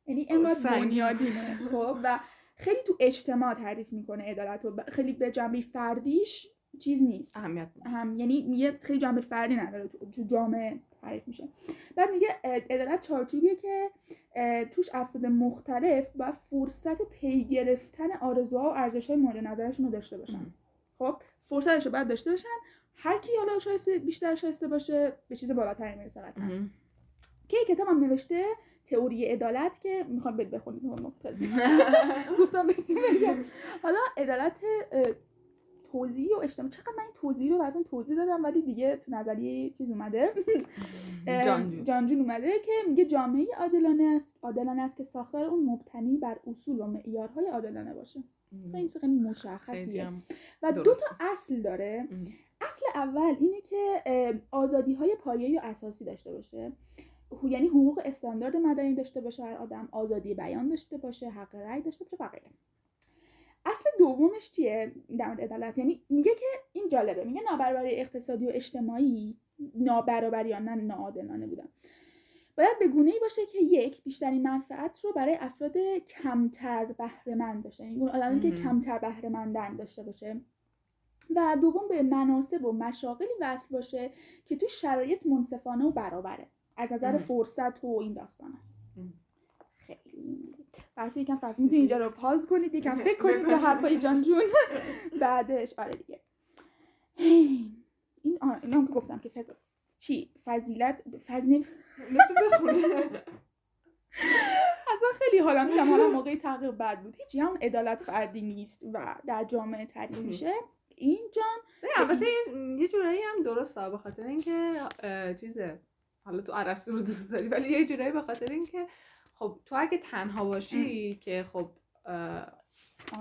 [SPEAKER 2] یعنی انقدر
[SPEAKER 1] سنگین.
[SPEAKER 2] بنیادینه خب؟ و خیلی تو اجتماع تعریف می‌کنه عدالت ب- خیلی به جنبه فردیش چیز نیست.
[SPEAKER 1] اهمیت
[SPEAKER 2] هم یعنی میگه خیلی جنبه فردی نداره تو, جامعه تعریف میشه. بعد میگه عدالت چارچوبیه که توش افراد مختلف و فرصت پی گرفتن آرزوها و ارزش‌های مورد نظرشون رو داشته باشن. خب فرصتش رو باید داشته باشن. هر کی حالا شایسته بیشتر شایسته باشه به چیز بالاتری می‌رسه قطعا. که یه کتاب هم نوشته تئوری عدالت که می‌خوام بهت بخونید. گفتم بهتون بگم. حالا عدالت اه، توضیحی و اجتماع. چقدر من این توضیح رو براتون توضیح دادم ولی دیگه تو نظریه چیز اومده. جانجون اومده که میگه جامعه عادلانه است. عادلانه است که ساختار اون مبتنی بر اصول و معیارهای عادلانه باشه. چیز خیلی مشخصیه و دو. تا اصل داره
[SPEAKER 1] ام.
[SPEAKER 2] اصل اول اینه که آزادی های پایه و اساسی داشته باشه یعنی حقوق استاندارد مدنی داشته باشه هر آدم آزادی بیان داشته باشه حق رأی داشته باشه و غیره اصل دومش چیه در مورد عدالت یعنی میگه که این جالبه میگه نابرابری اقتصادی و اجتماعی نابرابری یا نه ناعادلانه بودن باید به گونه ای باشه که یک بیشترین منفعت رو برای افراد کمتر بهرهمند داشته یعنی اون آدمی که. کمتر بهرهمندن داشته باشه. و دوم به مناسب و مشاغلی وصل باشه که تو شرایط منصفانه و برابره. از نظر. فرصت و این داستانا. خیلی بچه یکم فصل می‌تونی اینجا رو پاز کنید یکم فکر کنید به حرفای جان جون. بعدش آره دیگه. این آه هم که گفتم که فز... چی؟ فضیلت فضیلت اصلا خیلی حالا میگم حالا موقع تغییر بد بود. هیچی هم عدالت فردی نیست و در جامعه تعریف
[SPEAKER 1] ام.
[SPEAKER 2] میشه. این جان
[SPEAKER 1] نه، البته یه- جورایی هم درسته به خاطر اینکه چیزه. حالا تو ارسطو رو دوست داری ولی یه جورایی به خاطر اینکه خب تو اگه تنها باشی که خب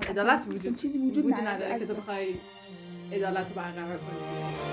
[SPEAKER 1] عدالت وجود
[SPEAKER 2] چیزی وجود نداره
[SPEAKER 1] که تو. بخوای عدالت رو برقرار کنی.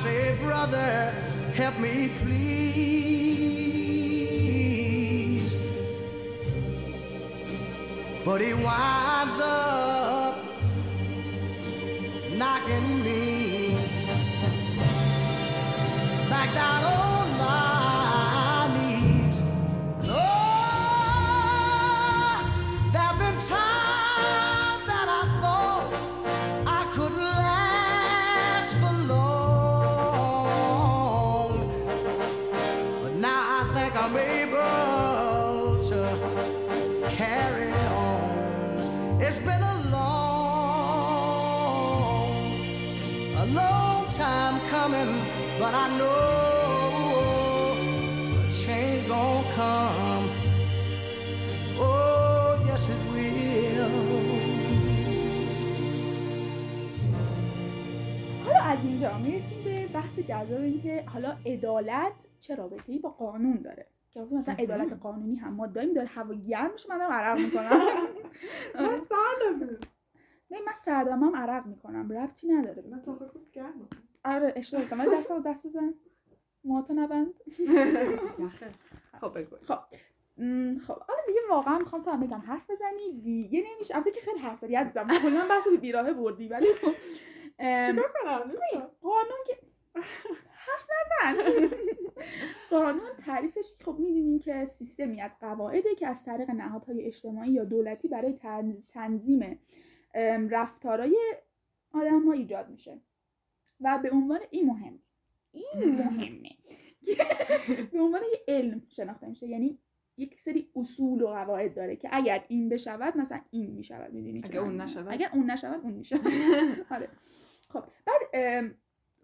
[SPEAKER 3] Say, Brother, help me please. But he winds up
[SPEAKER 2] جذاب این که حالا عدالت چه رابطه‌ای با قانون داره؟ که مثلا. عدالت قانونی هم ما داریم داره هوا گرم میشه من دارم عرق می‌کنم.
[SPEAKER 1] من سردم
[SPEAKER 2] ببین من سردم هم عرق می‌کنم ربطی نداره.
[SPEAKER 1] من تا خود گرمم
[SPEAKER 2] آره اشتباه کردم دست دست بزن. موهاتو نبند.
[SPEAKER 1] خب بگو.
[SPEAKER 2] م، خب. حالا دیگه واقعا می‌خوام تو هم بگم حرف بزنی دیگه نمیشه. البته که خیلی حرف داری عزیزم. کلا بحث رو به بیراهه بردی ولی خب
[SPEAKER 1] چیکار.
[SPEAKER 2] قانون که حرف نزن. قانون تعریفش خب می‌دونیم که سیستمی از قواعده که از طریق نهادهای اجتماعی یا دولتی برای تن- تنظیم رفتارای آدم ها ایجاد میشه. و به عنوان این مهم این مهمه. به عنوان یه علم شناخته میشه. یعنی یک سری اصول و قواعد داره که اگر این بشود مثلا این می‌شود. می‌دونی
[SPEAKER 1] اگه اون نشود؟
[SPEAKER 2] اگر اون نشود اون میشه آره. خب بعد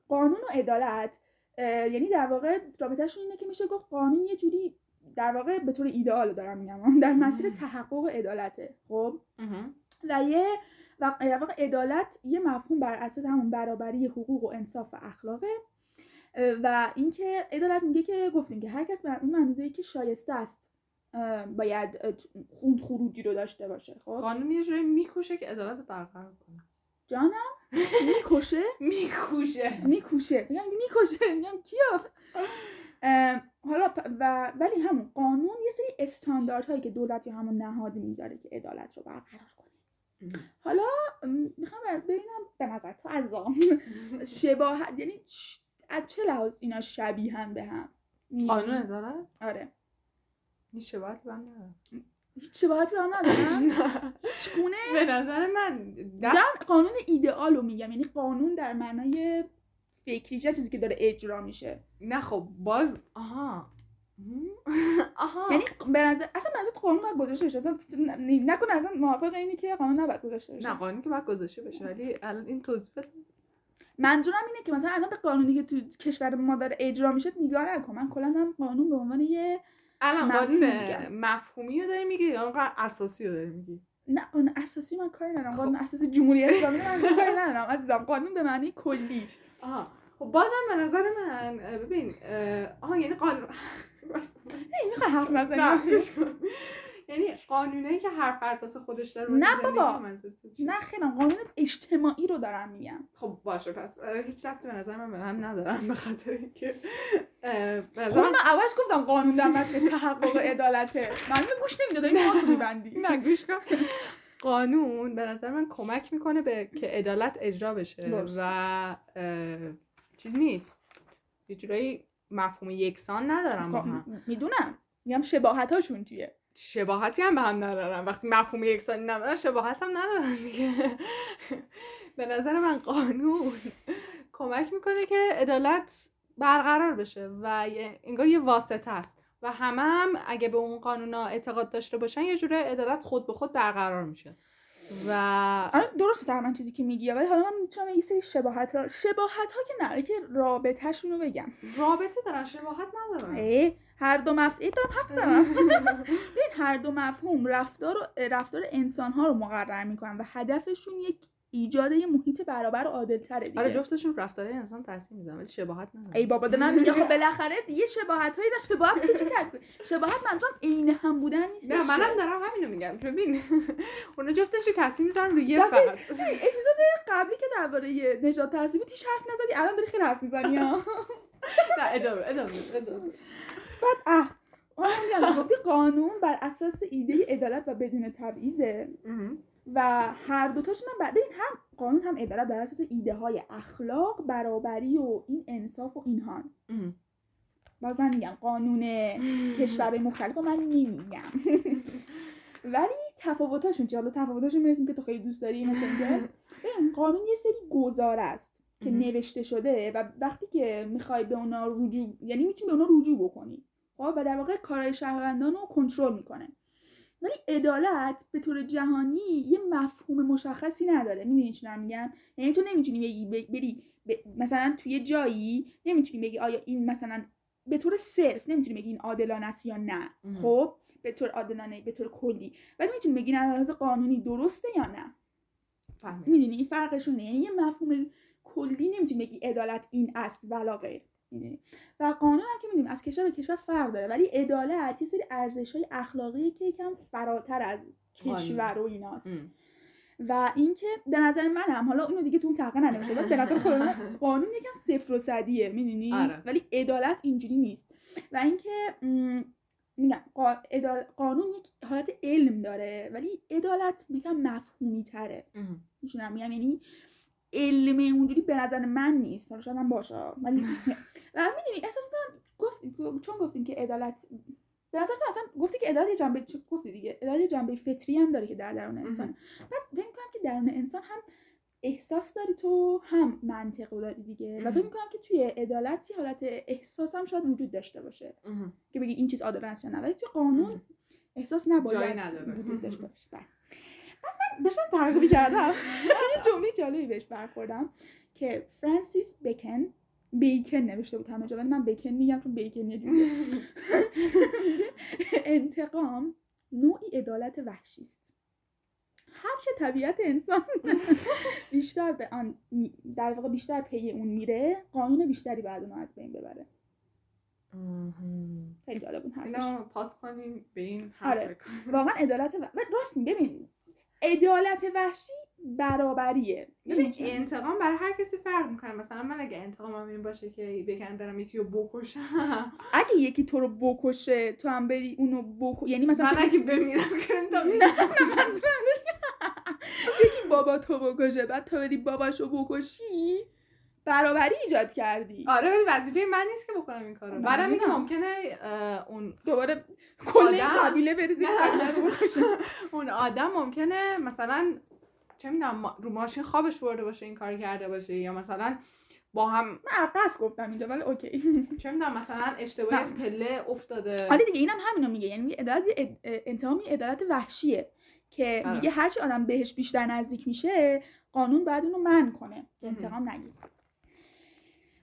[SPEAKER 2] قانون و عدالت. یعنی در واقع رابطهشون اینه که میشه گفت قانون یه جوری در واقع به طور ایدئال دارم میگم در مسیر تحقق عدالته. خب. و یه و در واقع عدالت یه مفهوم بر اساس همون برابری حقوق و انصاف و اخلاقه. و اینکه عدالت میگه که گفتیم که هر کس به اون اندازه‌ای که شایسته است باید اون خروجی رو داشته باشه. خب؟
[SPEAKER 1] قانون یه جوری میکوشه که عدالت برقرار کنه.
[SPEAKER 2] جانم؟ می‌کشه؟
[SPEAKER 1] میکوشه.
[SPEAKER 2] میکوشه. میگم می‌کشه. میگم کیو؟ ام، حالا و ولی همون قانون یه سری استانداردهایی که دولت یا همون نهاد می‌ذاره که عدالت رو برقرار کنه. حالا می‌خوام ببینم به نظر تو از شباهت یعنی از چه لحاظ اینا شبیهن به هم؟
[SPEAKER 1] قانون عدالت؟
[SPEAKER 2] آره.
[SPEAKER 1] هیچ شباهتی به هم نداره
[SPEAKER 2] هیچ شباهتی به هم ندارن
[SPEAKER 1] به نظر من دست
[SPEAKER 2] قانون ایدئال رو میگم. یعنی قانون در معنای فکری چه چیزی که داره اجرا میشه.
[SPEAKER 1] نه خب باز آها. آها.
[SPEAKER 2] یعنی به نظر اصلا نظر قانون باید گذاشته بشه. اصلا نکن اصلا موافق اینی که قانون نباید گذاشته بشه.
[SPEAKER 1] نه قانونی که باید گذاشته بشه ولی الان این توضیح بده.
[SPEAKER 2] منظورم اینه که مثلا الان به قانونی که تو کشور ما داره اجرا میشه نگاه نکن. من کلا دارم قانون به عنوان یه
[SPEAKER 1] الان قانون. مفهومی رو داری میگی یا قانون اساسی رو داری میگی
[SPEAKER 2] نه قانون اساسی من کاری ندارم
[SPEAKER 1] خب.
[SPEAKER 2] قانون اساسی جمهوری اسلامی من کاری ندارم عزیزم قانون به معنی کلیش
[SPEAKER 1] آها خب بازم به نظر من ببین آها یعنی قانون.
[SPEAKER 2] می‌خوای حرف نزنی.
[SPEAKER 1] یعنی قانونایی که هر فرد واسه خودش داره واسه
[SPEAKER 2] نه بابا. نه خیلی قانون اجتماعی رو دارم میگم.
[SPEAKER 1] خب باشه پس هیچ رفتی به نظر من به هم ندارم به خاطر اینکه
[SPEAKER 2] خب
[SPEAKER 1] من
[SPEAKER 2] من اولش گفتم قانون در مسئله تحقق عدالته. معلومه گوش نمیده داری موهاتو میبندی.
[SPEAKER 1] نه گوش کن. قانون به نظر من کمک می‌کنه به که عدالت اجرا بشه. و چیز نیست. یه جورایی مفهوم یکسان ندارم با هم
[SPEAKER 2] می‌دونم. میگم شباهت هاشون چیه؟
[SPEAKER 1] شباهتی هم به هم ندارن. وقتی مفهوم یکسانی ندارن شباهت هم ندارن دیگه. به نظر من قانون کمک می‌کنه که عدالت برقرار بشه و انگار یه واسطه است. و همه هم اگه به اون قانونا اعتقاد داشته باشن یه جوره عدالت خود به خود برقرار میشه. و
[SPEAKER 2] آره درسته در من چیزی که میگی. ولی حالا من می‌تونم یه سری شباهت ها شباهت ها که نه که رابطهشون رو بگم.
[SPEAKER 1] رابطه دارن شباهت ندارن.
[SPEAKER 2] هر دو مفهوم دارم حرف ببین هر دو مفهوم رفتار رفتار انسان ها رو مقرر می‌کنن و هدفشون یک ایجاد یه محیط برابر و عادل تره دیگه.
[SPEAKER 1] آره جفتشون رفتار انسان تاثیر می‌زنن ولی شباهت ندارن.
[SPEAKER 2] ای بابا دارم میگه خب بالاخره دیگه شباهت هایی داشت شباهت تو چی کنی؟ شباهت منظورم عین هم بودن نیست
[SPEAKER 1] نه منم دارم همینو میگم. ببین اونا جفتشون تاثیر می‌ذارن روی یه فرد
[SPEAKER 2] اپیزود قبلی که درباره نجات تهذیبی بود هیچ حرف نزدی. الان داری خیلی حرف می‌زنی ها.
[SPEAKER 1] نه ادامه ادامه ادامه.
[SPEAKER 2] بعد اه میگم گفتی قانون بر اساس ایده عدالت و بدون تبعیضه. و هر دوتاشون هم بعد ببین هم قانون هم عدالت بر اساس ایده های اخلاق برابری و این انصاف و اینها. باز من میگم قانون کشورهای مختلف من نمیگم. ولی تفاوتاشون چه حالا تفاوتاشون می‌رسیم که تو خیلی دوست داری مثل اینکه؟ ببین قانون یه سری گزاره است. که. نوشته شده و وقتی که می‌خوای به اونا رجوع یعنی می‌تونی به اونا رجوع بکنی خب؟ و در واقع کارهای شهروندان رو کنترل می‌کنه. ولی عدالت به طور جهانی یه مفهوم مشخصی نداره. می‌دونی چی میگم؟ یعنی تو نمی‌تونی بگی بری ب- مثلا توی جایی نمی‌تونی بگی آیا این مثلا به طور صرف نمی‌تونی بگی این عادلانه است یا نه. خب؟ به طور عادلانه به طور کلی. ولی می‌تونی بگی نه قانونی درسته یا نه؟ می‌دونی؟ این فرقشونه یعنی یه مفهوم کلی نمی‌تونی بگی عدالت این است ولا غیر می‌دونی؟ و قانون هم که می‌دونیم از کشور به کشور فرق داره ولی عدالت یه سری ارزش های اخلاقی که یکم فراتر از کشور و ایناست
[SPEAKER 1] ام.
[SPEAKER 2] و اینکه به نظر منم حالا اونو دیگه تو اون تحقیق ننوشته به نظر خود من قانون یکم صفر و صدیه می‌دونی
[SPEAKER 1] آره.
[SPEAKER 2] ولی عدالت اینجوری نیست و اینکه میگم قانون یک حالت علم داره ولی عدالت میگم مفهومی تره. میشونم میگم یعنی علم اونجوری به نظر من نیست حالا شاید هم باشه ولی و می‌دونی احساس می‌کنم گفت چون گفتیم که عدالت به نظر اصلا گفتی که عدالت یه جنبه گفتی دیگه عدالت جنبه فطری هم داره که در درون انسان بعد فکر می‌کنم که درون انسان هم احساس داری تو هم منطق داری دیگه و. فکر می‌کنم که توی عدالت یه حالت احساس هم شاید وجود داشته باشه. که بگی این چیز عادلانه است یا نه ولی توی قانون. احساس نباید. وجود داشته باشه بله. من داشتم تحقیق کردم یه جمله جالبی بهش برخوردم که فرانسیس بکن بیکن نوشته بود همه جا ولی من بیکن میگم چون بیکن یه انتقام نوعی عدالت وحشی است هرچه طبیعت انسان بیشتر به آن در واقع بیشتر پی اون میره قانون بیشتری بعد اونو از بین ببره. خیلی جالب
[SPEAKER 1] اینو پاس کنیم به این
[SPEAKER 2] آره.
[SPEAKER 1] حرف کن.
[SPEAKER 2] واقعا عدالت و... راست ببین عدالت وحشی برابریه.
[SPEAKER 1] ببین؟ انتقام برای هر کسی فرق می‌کنه. مثلا من اگه انتقامم این باشه که بگن برم یکی رو بکشم.
[SPEAKER 2] اگه یکی تو رو بکشه تو هم بری اونو بکش یعنی مثلا
[SPEAKER 1] من
[SPEAKER 2] تو-
[SPEAKER 1] اگه بمیرم کنم تا
[SPEAKER 2] یکی بابا تو بکشه بعد تو بری باباشو بکشی. برابری ایجاد کردی.
[SPEAKER 1] آره ولی وظیفه من نیست که بکنم این کارو. بعدم اینکه
[SPEAKER 2] می‌دونم.
[SPEAKER 1] ممکنه اون
[SPEAKER 2] دوباره کل این قبیله بکشه
[SPEAKER 1] اون آدم ممکنه مثلا چه می‌دونم رو ماشین خوابش برده باشه این کار کرده باشه یا مثلا با هم
[SPEAKER 2] عقص گفتم اینجا ولی اوکی.
[SPEAKER 1] چه می‌دونم مثلا اشتباهی پله افتاده.
[SPEAKER 2] آره دیگه اینم همینو میگه. یعنی میگه عدالت یه اد- انتقام یه عدالت وحشیه که
[SPEAKER 1] آره.
[SPEAKER 2] میگه هرچی آدم بهش بیشتر نزدیک میشه قانون باید اونو من کنه. انتقام نگیره.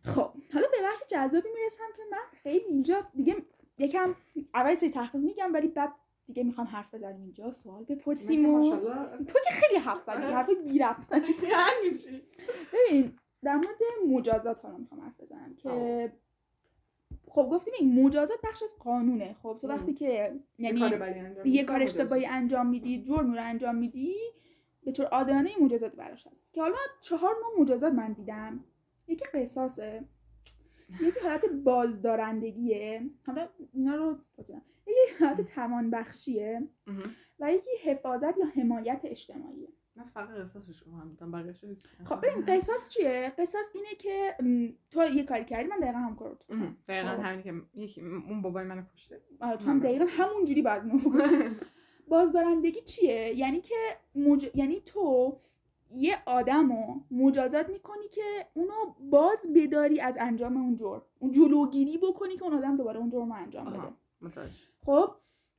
[SPEAKER 2] خب حالا به بحث جذابی می‌رسم که من خیلی اینجا دیگه یکم اول سری تحقیق میگم ولی بعد دیگه می‌خوام حرف بزنیم اینجا سوال بپرسیم و تو که خیلی حرف زدی
[SPEAKER 1] آره.
[SPEAKER 2] حرف بی
[SPEAKER 1] چی؟
[SPEAKER 2] ببین در مورد مجازات حالا می‌خوام حرف بزنم که خب گفتیم این مجازات بخش از قانونه خب تو. وقتی که
[SPEAKER 1] یعنی
[SPEAKER 2] یه کار
[SPEAKER 1] مجازش.
[SPEAKER 2] اشتباهی انجام میدی جرمی رو انجام میدی به طور عادلانه مجازات براش هست که حالا چهار نوع مجازات من دیدم یکی قصاصه یکی حالت بازدارندگیه حالا اینا رو. یکی حالت توان بخشیه. و یکی حفاظت یا حمایت اجتماعیه
[SPEAKER 1] من فقط قصاصش رو فهمیدم بقیه‌شو
[SPEAKER 2] خب ببین قصاص چیه قصاص اینه که تو یه کاری کردی من دقیقا هم کارو
[SPEAKER 1] مهم. دقیقا
[SPEAKER 2] خب.
[SPEAKER 1] همینی که یکی اون بابای منو کشته
[SPEAKER 2] آره تو هم. دقیقا همون جوری باید. بازدارندگی چیه یعنی که مج... یعنی تو یه آدم رو مجازات می‌کنی که اونو باز بداری از انجام اون جرم اون جلوگیری بکنی که اون آدم دوباره اون جرم رو انجام بده
[SPEAKER 1] متوجه.
[SPEAKER 2] خب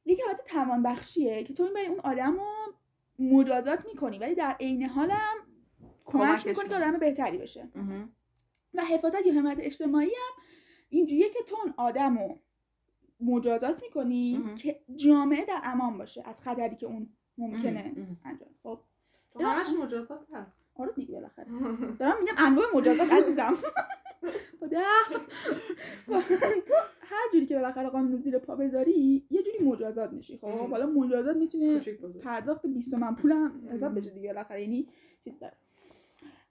[SPEAKER 2] یک حالت توان بخشیه که تو می‌بری اون آدم رو مجازات می‌کنی ولی در عین حالم کمک می‌کنی که. آدم بهتری بشه مثلا. و حفاظت یا حمایت اجتماعی هم اینجوریه که تو اون آدم رو مجازات می‌کنی. که جامعه در امان باشه از خطری که اون ممکنه. انجام خب
[SPEAKER 1] همش مجازات هست.
[SPEAKER 2] آره دیگه بالاخره. دارم میگم انواع مجازات عزیزم. تو هر جوری که بالاخره قانون زیر پا بذاری یه جوری مجازات میشی. خب. حالا مجازات می‌تونه پرداخت 20 تومن پولم حساب بشه دیگه بالاخره. یعنی چیز داره.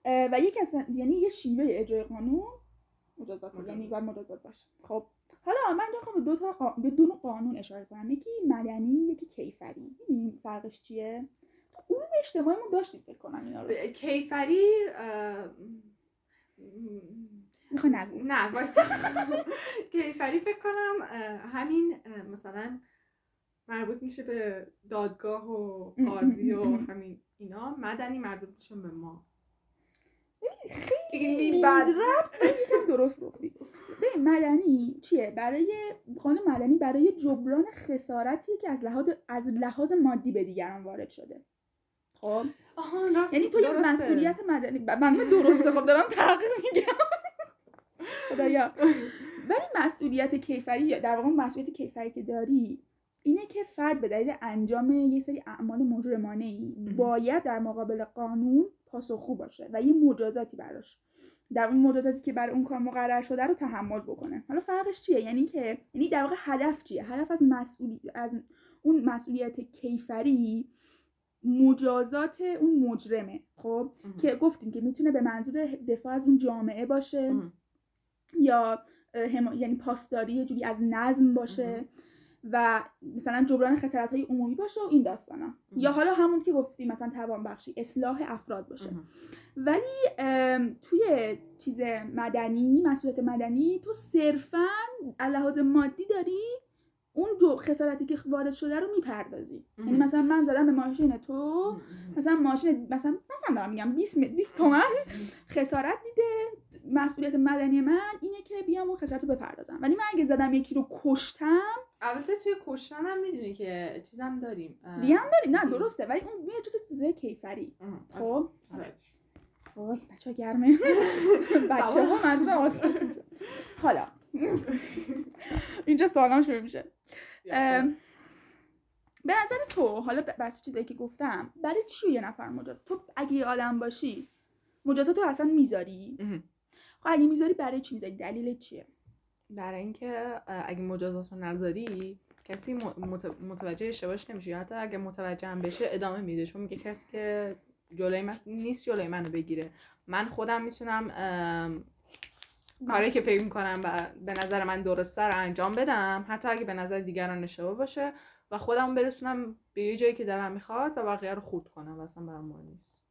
[SPEAKER 2] و یک اصلا یعنی یه شیوه اجرای قانون مجازات. یعنی باید مجازات باشه. خب حالا من می‌خوام به دو تا. به دو قانون اشاره کنم. یکی مدنی یکی کیفری. فرقش چیه؟ علوم اجتماعیمون داشتیم فکر کنم اینا رو.
[SPEAKER 1] به- کیفری اه،
[SPEAKER 2] می‌خوای نگو.
[SPEAKER 1] نه وایسا. کیفری فکر کنم همین مثلا مربوط میشه به دادگاه و قاضی و همین اینا. مدنی مربوط میشه به ما.
[SPEAKER 2] خیلی بد. ربط یکم درست گفتی. ببین مدنی چیه؟ برای قانون مدنی برای جبران خسارتی که از لحاظ از لحاظ مادی به دیگران وارد شده. خب.
[SPEAKER 1] آها راست
[SPEAKER 2] یعنی تو یه. مسئولیت مدنی. من درسته. خب دارم تحقیق میگم. خدایا. ولی مسئولیت کیفری در واقع مسئولیت کیفری که داری اینه که فرد به دلیل انجام یه سری اعمال مجرمانه ای. باید در مقابل قانون پاسخگو باشه و یه مجازاتی براش در اون مجازاتی که برای اون کار مقرر شده رو تحمل بکنه. حالا فرقش چیه؟ یعنی که یعنی در واقع هدف چیه؟ هدف از مسئولی از اون مسئولیت کیفری مجازات اون مجرمه خب. که گفتیم که می‌تونه به منظور دفاع از اون جامعه باشه. یا حما- یعنی پاسداری یه جوری از نظم باشه و مثلا جبران خسارت های عمومی باشه و این داستانا یا حالا همون که گفتیم مثلا توان بخشی اصلاح افراد باشه. ولی توی چیز مدنی مسئولیت مدنی تو صرفا لحاظ مادی داری اون جو خسارتی که وارد شده رو می‌پردازی. یعنی. مثلا من زدم به ماشین تو مثلا ماشین مثلا مثلا دارم میگم 20 م- 20 تومن خسارت دیده. مسئولیت مدنی من اینه که بیام اون خسارت رو بپردازم. ولی من اگه زدم یکی رو کشتم
[SPEAKER 1] البته توی کشتن هم می‌دونی که چیزم داریم.
[SPEAKER 2] دیگه هم داریم. نه. درسته. ولی اون میاد جز چیزای کیفری.
[SPEAKER 1] مهم.
[SPEAKER 2] خب.
[SPEAKER 1] آره.
[SPEAKER 2] وای بچه گرمه. بچه ها منظور آساس میشه حالا اینجا سالان شروع میشه. به نظر تو حالا ب- بر اساس چیزایی که گفتم برای چی یه نفر مجاز؟ تو اگه یه آدم باشی مجازات تو اصلا می‌ذاری. خب اگه می‌ذاری برای چی می‌ذاری؟ دلیل چیه؟
[SPEAKER 1] برای اینکه اگه مجازات رو نذاری کسی متوجه اشتباهش نمیشه. یا حتی اگه متوجه هم بشه ادامه میده. چون میگه کسی که جلوی من نیست جلوی منو بگیره. من خودم می‌تونم کاری که فکر می‌کنم و به نظر من درسته رو انجام بدم. حتی اگه به نظر دیگران اشتباه باشه و خودم برسونم به یه جایی که دلم می‌خواد و بقیه رو خورد کنم و اصلا برام مهم نیست.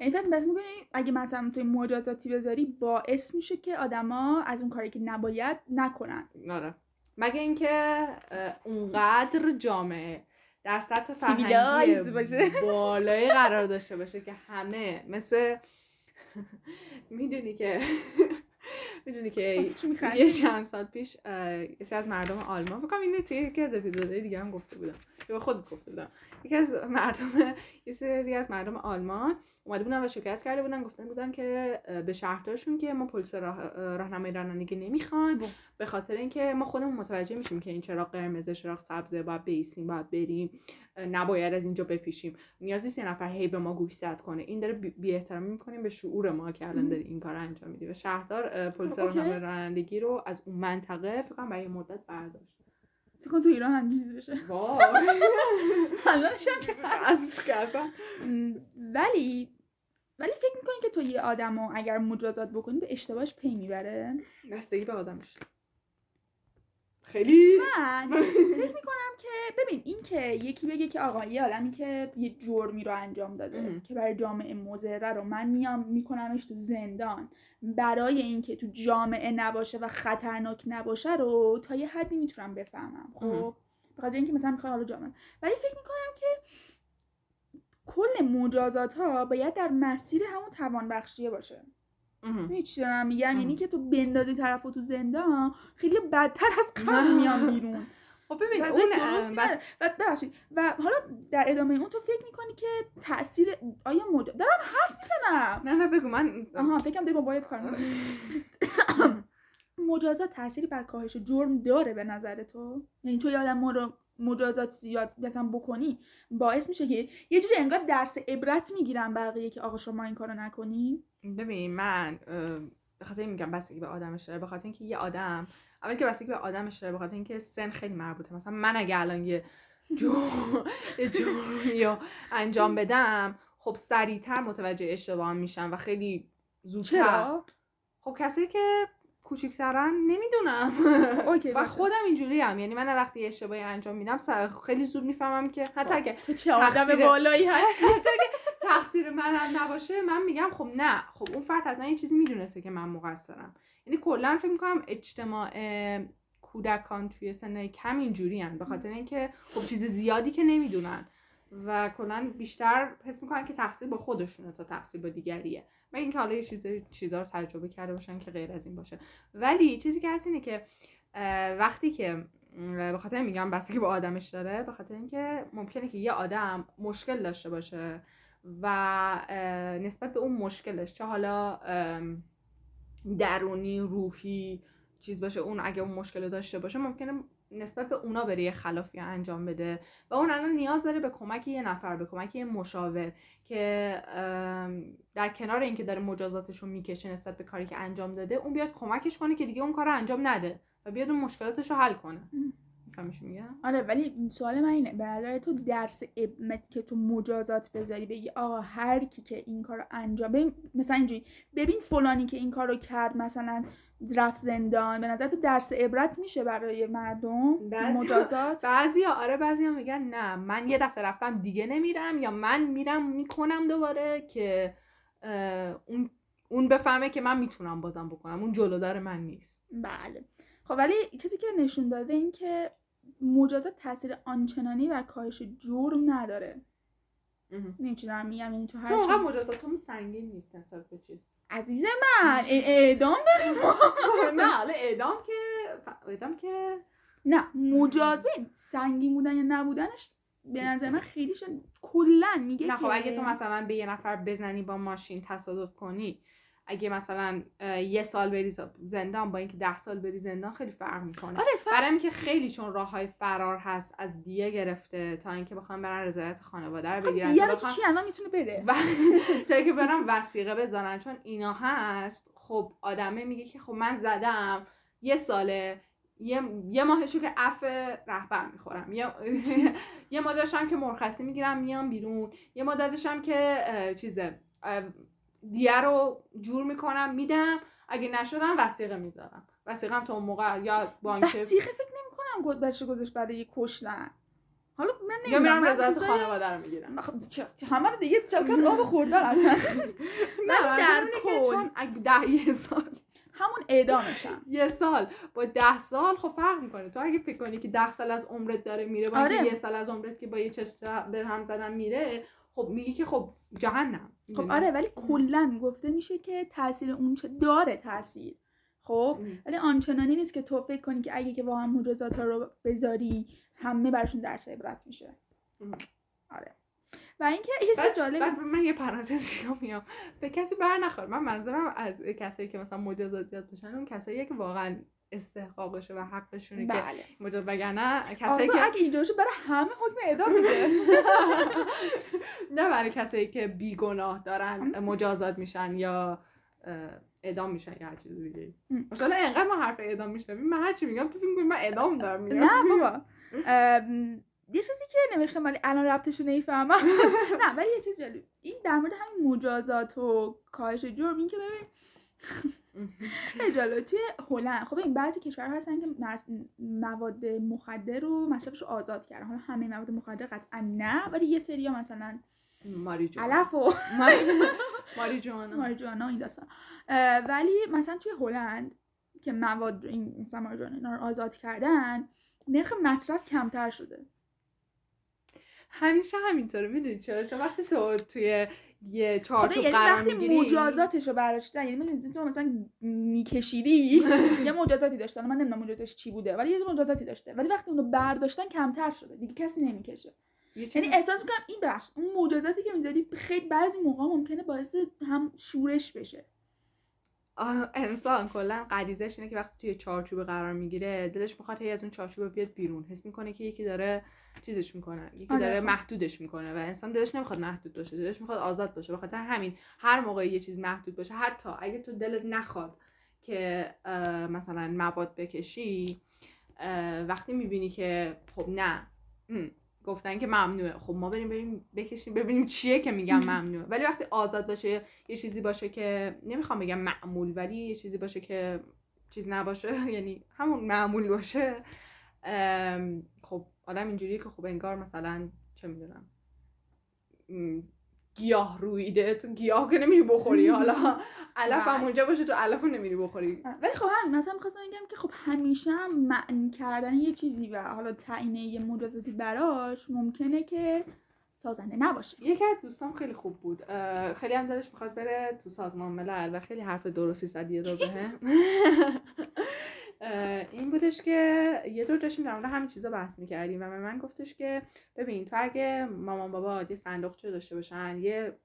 [SPEAKER 2] یعنی فکر بس می‌کنی اگه مثلا توی مجازاتی بذاری باعث میشه که آدما از اون کاری که نباید نکنن.
[SPEAKER 1] آره. مگه اینکه اونقدر جامعه در سطح فرهنگی. بالایی قرار داشته باشه که همه مثل می‌دونی که می‌دونی که؟ یه چند سال پیش یه از مردم آلمان فکر اینو توی یکی از اپیزودهای دیگه هم گفته بودم یا به خودت گفته بودم یکی از مردم یه سری از مردم آلمان اومده بودن و شکایت کرده بودن گفتن بودن که به شهردارشون که ما پلیس راه راهنمای رانندگی نمی‌خوایم. به خاطر اینکه ما خودمون متوجه میشیم که این چراغ قرمز چراغ سبزه باید بیسیم باید بریم. نباید از اینجا بپیشیم. نیاز نیست یه نفر هی به ما گوشزد کنه. این داره بی احترامی می‌کنیم به شعور ما که الان داری این کار انجام میدی. و شهردار پلیس. راهنمای رانندگی رو از اون منطقه فکر برای مدت برداشت.
[SPEAKER 2] فکر کن تو ایران بشه.
[SPEAKER 1] وای.
[SPEAKER 2] هم که هست.
[SPEAKER 1] از که اصلا.
[SPEAKER 2] م، ولی ولی فکر می‌کنی که تو یه آدم رو اگر مجازات بکنی به اشتباهش پی می‌بره؟
[SPEAKER 1] بستگی به آدمش. خیلی
[SPEAKER 2] من فکر می‌کنم که ببین این که یکی بگه که آقا یه آدمی که یه جرمی رو انجام داده
[SPEAKER 1] مهم.
[SPEAKER 2] که برای جامعه مضره رو من میام میکنمش تو زندان. برای اینکه تو جامعه نباشه و خطرناک نباشه رو تا یه حدی می‌تونم بفهمم. خب؟ به خاطر اینکه مثلا می‌خواد حالا جامعه. ولی فکر می‌کنم که کل مجازات ها باید در مسیر همون توان بخشیه باشه
[SPEAKER 1] مهم.
[SPEAKER 2] می‌دونی چی دارم میگم. یعنی که تو بندازی طرف تو زندان خیلی بدتر از قبل میان بیرون
[SPEAKER 1] خب ببین اون بس.
[SPEAKER 2] و ببخشید و حالا در ادامه اون تو فکر می‌کنی که تاثیر آیا مج... دارم حرف می‌زنم
[SPEAKER 1] نه نه بگو من
[SPEAKER 2] آها فکرم داری با باید کار. مجازات تأثیری بر کاهش جرم داره به نظر تو یعنی تو یادم ما رو مجازات زیاد مثلا بکنی باعث میشه که یه جوری انگار درس عبرت می‌گیرن بقیه که آقا شما این کارو نکنی.
[SPEAKER 1] ببین من به خاطر میگم بستگی به آدمش داره به خاطر اینکه یه آدم اول که بستگی به آدمش داره به خاطر اینکه سن خیلی مربوطه. مثلا من اگه الان یه جرمی رو انجام بدم خب سریعتر متوجه اشتباهم میشم و خیلی زودتر.
[SPEAKER 2] چرا؟
[SPEAKER 1] خب کسی که کوچیکترن نمی‌دونم.
[SPEAKER 2] اوکی،
[SPEAKER 1] و. خودم اینجوری هم یعنی من وقتی اشتباهی انجام میدم سر- خیلی زود می‌فهمم که حتی اگه
[SPEAKER 2] تو چه آدم بالایی هست
[SPEAKER 1] تقصیر منم نباشه من میگم خب نه. خب اون فرد حتما یه چیزی می‌دونسته که من مقصرم. یعنی کلا فکر می‌کنم اجتماع کودکان توی سن کم اینجوری به خاطر اینکه خب چیز زیادی که نمی‌دونن. و کلا بیشتر حس می‌کنن که تقصیر با خودشونه تا تقصیر با دیگریه. و اینکه حالا یه چیز چیزا رو تجربه کرده باشن که غیر از این باشه. ولی چیزی که هست اینه که وقتی که به خاطر میگم بستگی به آدمش داره به خاطر اینکه ممکنه که یه آدم مشکل داشته باشه و نسبت به اون مشکلش چه حالا درونی روحی چیز باشه اون اگه اون مشکل داشته باشه ممکنه نسبت به اونا بره یه خلافی انجام بده. و اون الان نیاز داره به کمک یه نفر به کمک یه مشاور که در کنار اینکه داره مجازاتش رو می‌کشه نسبت به کاری که انجام داده اون بیاد کمکش کنه که دیگه اون کار رو انجام نده و بیاد اون مشکلاتش رو حل کنه.
[SPEAKER 2] ام.
[SPEAKER 1] می‌فهمی چی میگم؟
[SPEAKER 2] آره ولی سوال من اینه به نظر تو درس ابنت که تو مجازات بذاری بگی آقا هر کی که این کار رو انجام ببین مثلا اینجوری ببین فلانی که این کار رو کرد مثلا رفت زندان. به نظر تو درس عبرت میشه برای مردم؟
[SPEAKER 1] بعضیا-
[SPEAKER 2] مجازات؟
[SPEAKER 1] بعضی آره بعضی میگن نه. من یه دفعه رفتم دیگه نمیرم یا من میرم می‌کنم دوباره که اون اون بفهمه که من می‌تونم بازم بکنم. اون جلودار من نیست.
[SPEAKER 2] بله. خب ولی چیزی که نشون داده این که مجازات تاثیر آنچنانی بر کاهش جرم نداره. می‌دونی چی دارم میگم یعنی تو هر چی-
[SPEAKER 1] اونقدر مجازاتمون سنگین نیست نسبت به چیز.
[SPEAKER 2] عزیز من اعدام داریم
[SPEAKER 1] نه حالا اعدام که اعدام که
[SPEAKER 2] نه مجاز ببین سنگین بودن یا نبودنش به نظر من خیلی شد. کلا میگه
[SPEAKER 1] نه
[SPEAKER 2] که
[SPEAKER 1] خب اگه تو مثلا به یه نفر بزنی با ماشین تصادف کنی اگه مثلا یه سال بری زندان با اینکه ده سال بری زندان خیلی فرق می‌کنه.
[SPEAKER 2] آره فرق
[SPEAKER 1] برای اینکه خیلی چون راه های فرار هست از دیه گرفته تا اینکه بخوام برن رضایت خانواده رو بگیرن
[SPEAKER 2] دیگه
[SPEAKER 1] تا
[SPEAKER 2] رو
[SPEAKER 1] بخوان
[SPEAKER 2] کی الان می‌تونه بده؟
[SPEAKER 1] و تا اینکه برن وسیقه بزنن. چون اینا هست خب آدمه میگه که خب من زدم یه ساله یه, یه ماهشو که عف رهبر می‌خورم. یه, یه مدتشم که مرخصی می‌گیرم میام بیرون. یه مدتشم که چیزه دیه رو جور می‌کنم میدم. اگه نشدم وسیقه می‌ذارم. وسیقم تا اون موقع یا بانک
[SPEAKER 2] وسیقه فکر نمی‌کنم گد بچه گذاشت برای کشتن. حالا من
[SPEAKER 1] یا
[SPEAKER 2] نمی‌دونم
[SPEAKER 1] میرم
[SPEAKER 2] من
[SPEAKER 1] رضایت
[SPEAKER 2] چیزای-
[SPEAKER 1] خانواده رو می‌گیرم
[SPEAKER 2] همه رو دیگه چقدر آب خوردن اصلا
[SPEAKER 1] نه
[SPEAKER 2] در کل-
[SPEAKER 1] چون اگه ده یه سال
[SPEAKER 2] همون اعدامشم
[SPEAKER 1] یه سال. با ده سال خب فرق می‌کنه. تو اگه فکر کنی که ده سال از عمرت داره میره با
[SPEAKER 2] آره.
[SPEAKER 1] یه سال از عمرت که با یه چشم به هم زدن میره خب میگی که خب جهنم.
[SPEAKER 2] خب؟ آره ولی کلا گفته میشه که تاثیر اون چه داره تاثیر خب. ولی آنچنانی نیست که تو فکر کنی که اگه که واقعا مجازات ها رو بذاری همه براشون درس عبرت میشه. آره و اینکه یه چیز جالب
[SPEAKER 1] بعد من یه پرانتز میام به کسی بر نخور من منظورم از کسایی که مثلا مجازات زیاد بشن اون کسایی که واقعا استحقاقشه و حقشونه که
[SPEAKER 2] بله.
[SPEAKER 1] مجاز وگرنه کسایی که
[SPEAKER 2] اگه اینجا برای همه حکم اعدام میده.
[SPEAKER 1] نه برای کسایی که بیگناه دارن. مجازات میشن یا اعدام میشن یا هر چیز دیگه. مثلا انقدر ما حرف اعدام میشنویم من هر چی میگم تو فکر می‌کنی من اعدام دارم میگم.
[SPEAKER 2] نه بابا. یه چیزی که نوشتم ولی الان ربطش رو نمی‌فهمم. نه ولی یه چیز جالب. این در مورد همین مجازات و کاهش جرم این که ببین جالب. توی هلند خب این بعضی کشورها هستن که مواد مخدر رو مصرفش رو آزاد کردن. حالا همه مواد مخدر قطعا نه ولی یه سری مثلا
[SPEAKER 1] ماری جون
[SPEAKER 2] علف و ماریجوانا. و این داستان. ولی مثلا توی هلند که مواد این مثلا ماریجوانا اینا رو آزاد کردن نرخ مصرف کمتر شده.
[SPEAKER 1] همیشه همینطوره. می‌دونی چرا؟ چون وقتی تو توی یه
[SPEAKER 2] خب
[SPEAKER 1] چارچوب
[SPEAKER 2] یعنی
[SPEAKER 1] قرار
[SPEAKER 2] وقتی
[SPEAKER 1] می‌گیری.
[SPEAKER 2] مجازاتش رو برداشتن یعنی تو مثلا میکشیدی. یه مجازاتی داشتن. من نمی‌دونم مجازاتش چی بوده ولی یه مجازاتی داشته. ولی وقتی اونو برداشتن کمتر شده. دیگه کسی نمی‌کشه. یعنی احساس می‌کنم این بخش اون مجازاتی که می‌ذاری خیلی بعضی موقع ممکنه باعث هم شورش بشه.
[SPEAKER 1] انسان کلا غریزش اینه که وقتی توی چارچوب قرار می‌گیره دلش می‌خواد هی از اون چارچوب بیاد بیرون حس می‌کنه که یکی داره چیزش می‌کنه یکی
[SPEAKER 2] آره،
[SPEAKER 1] داره
[SPEAKER 2] خب.
[SPEAKER 1] محدودش می‌کنه و انسان دلش نمی‌خواد محدود باشه دلش می‌خواد آزاد باشه به خاطر همین هر موقع یه چیز محدود باشه حتی اگه تو دلت نخواد که مثلا مواد بکشی وقتی می‌بینی که خب نه گفتن که ممنوعه. خب ما بریم بریم بکشیم ببینیم چیه که میگم ممنوعه. ولی وقتی آزاد باشه یه چیزی باشه که نمی‌خوام بگم معمول ولی یه چیزی باشه که چیز نباشه. یعنی همون معمول باشه. خب آدم اینجوریه که خب انگار مثلا چه می‌دونم گیاه رویده تو گیاه که نمیری بخوری. حالا علف هم
[SPEAKER 2] بله.
[SPEAKER 1] اونجا باشه تو علف نمیری بخوری.
[SPEAKER 2] ولی خب همین مثلا می‌خواستم بگم که خب همیشه هم معنی کردن یه چیزی و حالا تعیین یه مجازاتی براش ممکنه که سازنده نباشه.
[SPEAKER 1] یکی از دوستام خیلی خوب بود. خیلی هم دلش می‌خواد بره تو سازمان ملل و خیلی حرف درستی زد یه دور بهم. این بودش که یه دور داشتیم در مورد همین چیزا بحث می‌کردیم و به من گفتش که ببین تو اگه مامان بابا یه صندوقچه داشته باشن یه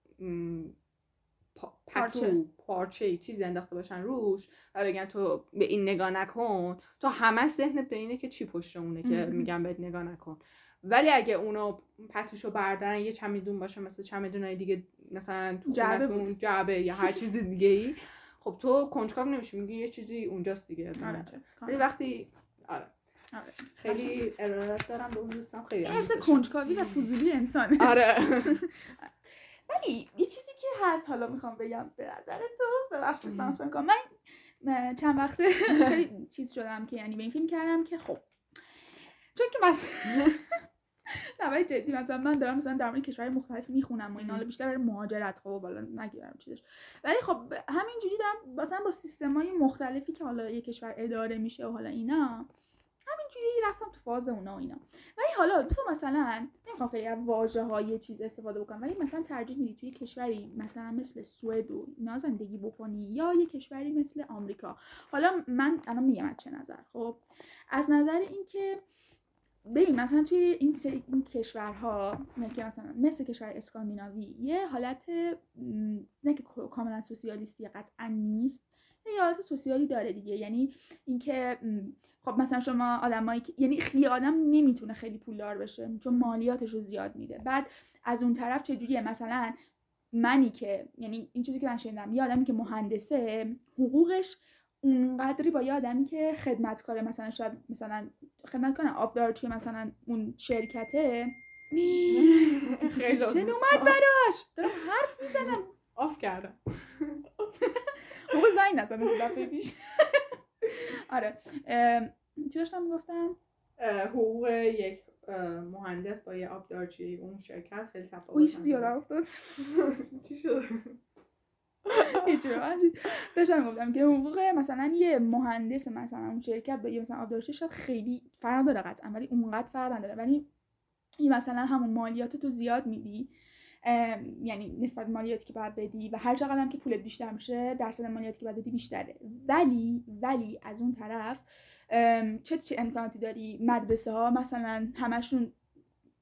[SPEAKER 1] پا- پتو پارچه چیزی انداخته باشن روش و بگن تو به این نگاه نکن تو همش ذهنت به اینه که چی پشت اونه که. میگن بهت نگاه نکن ولی اگه اونو پتوشو بردارن یه چمدون باشه مثل چمدونای دیگه مثلا تو
[SPEAKER 2] جعبه.
[SPEAKER 1] جعبه یا هر چیز دیگه ای خب تو کنجکاو نمیشی میگی یه چیزی اونجاست دیگه
[SPEAKER 2] آره.
[SPEAKER 1] ولی
[SPEAKER 2] کاملا.
[SPEAKER 1] وقتی آره
[SPEAKER 2] آره.
[SPEAKER 1] خیلی ارادت دارم به اون دوستم خیلی دوستش
[SPEAKER 2] کنجکاوی و فضولی انسانه.
[SPEAKER 1] آره
[SPEAKER 2] ولی یه چیزی که هست حالا می‌خوام بگم به نظر تو ببخشید تماس کنم من من چند وقته خیلی چیز شدم که یعنی به این فیلم کردم که خب چون که مثلا نه ولی جدی مثلا من دارم مثلا در مورد کشور مختلف می‌خونم و اینا حالا بیشتر برای مهاجرت خب حالا نگیرم چیزش. ولی خب همینجوری دارم مثلا با سیستم های مختلفی که حالا یه کشور اداره میشه و حالا اینا همینجوری رفتم تو فاز اونا و اینا. ولی حالا تو مثلا نمی‌خوام خیلی از واژه های چیز استفاده بکنم ولی مثلا ترجیح میدی توی کشوری مثلا مثل سوئد و اینا زندگی بکنی یا یه کشوری مثل آمریکا؟ حالا من الان میگم از چه نظر خب؟ از نظر اینکه ببین مثلا توی این سری این کشورها که مثلا مثل کشور اسکاندیناوی یه حالت نه که کاملا سوسیالیستی قطعا نیست یه حالت سوسیالی داره دیگه. یعنی اینکه خب مثلا شما آدمایی که یعنی خیلی آدم نمی‌تونه خیلی پولدار بشه چون مالیاتش رو زیاد میده. بعد از اون طرف چجوریه؟ مثلا منی که یعنی این چیزی که من شنیدم یه آدمی که مهندسه حقوقش اونقدری با یه آدمی که خدمتکاره مثلا شاید مثلا خدمت کنه آبدارچی مثلا اون شرکته.
[SPEAKER 1] خیلی
[SPEAKER 2] اومد براش. دارم حرف می‌زنم.
[SPEAKER 1] آف کردم.
[SPEAKER 2] موقع زنگ نزن از دفعه پیش. آره. چی داشتم می‌گفتم؟
[SPEAKER 1] اه، حقوق یک مهندس با یه آبدارچی اون شرکت خیلی تفاوت
[SPEAKER 2] اون چیزی یادم افتاد.
[SPEAKER 1] چی شد
[SPEAKER 2] هیچی به من چیز- داشتم می‌گفتم که حقوق مثلا یه مهندس مثلا اون شرکت با یه مثلا آبدارچی شاید خیلی فرق داره قطعا ولی اونقدر فرق نداره. ولی این مثلا همون مالیات تو زیاد میدی یعنی نسبت مالیاتی که باید بدی و هر چقدر هم که پولت بیشتر میشه درصد مالیاتی که باید بدی بیشتره. ولی ولی از اون طرف چه چه امکاناتی داری؟ مدرسه ها مثلا همشون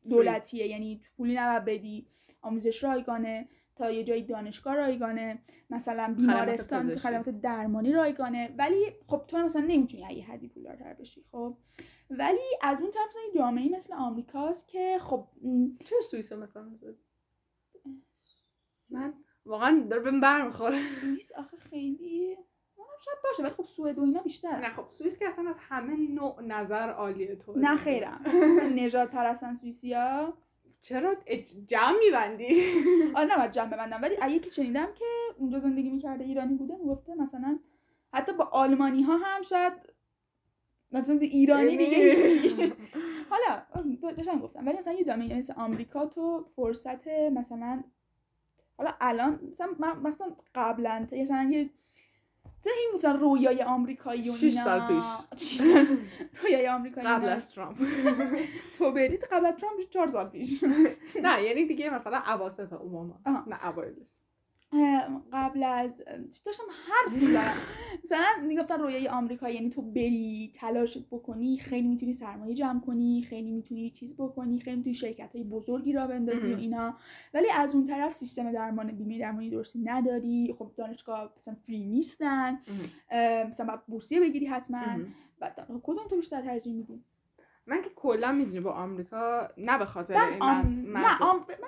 [SPEAKER 2] دولتیه یعنی تو پولی نباید بدی آموزش رایگانه. تا یه جایی دانشگاه رایگانه مثلا بیمارستان. خدمات درمانی رایگانه. ولی خب تو مثلا نمی‌تونی از یه حدی پولدارتر بشی خب؟ ولی از اون طرف مثلا جامعه مثل آمریکاست که خب
[SPEAKER 1] چرا سوئیس مثلا؟ من واقعا داره بهم برمیخوره.
[SPEAKER 2] سوئیس آخه خیلی شاید باشه ولی خب سوئد و اینا بیشتر
[SPEAKER 1] نه خب سوئیس که اصلا از همه نوع نظر عالیه تو
[SPEAKER 2] نه خیرم. نژاد پرستن سوئیسیا.
[SPEAKER 1] چرا جمع میبندی؟
[SPEAKER 2] آره نباید جمع ببندم ولی اگه که شنیدم که اونجا زندگی می‌کرده ایرانی بوده می‌گفته مثلا حتی با آلمانی ها هم شاید مثلا ایرانی دیگه هیچی. حالا داشتم گفتم. ولی مثلا یه جامعه مثل آمریکا تو فرصت مثلا حالا الان مثلا من مثلا قبلا مثلا یه مثلا این گفتن رویای آمریکایی و
[SPEAKER 1] شش
[SPEAKER 2] اینا
[SPEAKER 1] سال پیش.
[SPEAKER 2] رویای آمریکایی
[SPEAKER 1] قبل. از ترامپ
[SPEAKER 2] تو برید قبل از ترامپ چهار سال پیش
[SPEAKER 1] نه یعنی دیگه مثلا اواسط اوباما. نه اوایلش
[SPEAKER 2] قبل از داشتم؟ حرف می‌زنم مثلا می‌گفتن رویای آمریکا یعنی تو بری تلاش بکنی خیلی می‌تونی سرمایه جمع کنی خیلی می‌تونی چیز بکنی خیلی می‌تونی شرکت های بزرگی را بندازی و. اینا. ولی از اون طرف سیستم درمان بیمه درمانی درستی نداری. خب دانشگاه مثلا فری نیستن. مثلا باید بورسیه بگیری حتما. بعد کدوم تو بیشتر ترجیح میدی؟
[SPEAKER 1] من که کلا می‌دونی با آمریکا نه به خاطر
[SPEAKER 2] من
[SPEAKER 1] این
[SPEAKER 2] آم...
[SPEAKER 1] مز...
[SPEAKER 2] نه
[SPEAKER 1] مز-
[SPEAKER 2] آم... من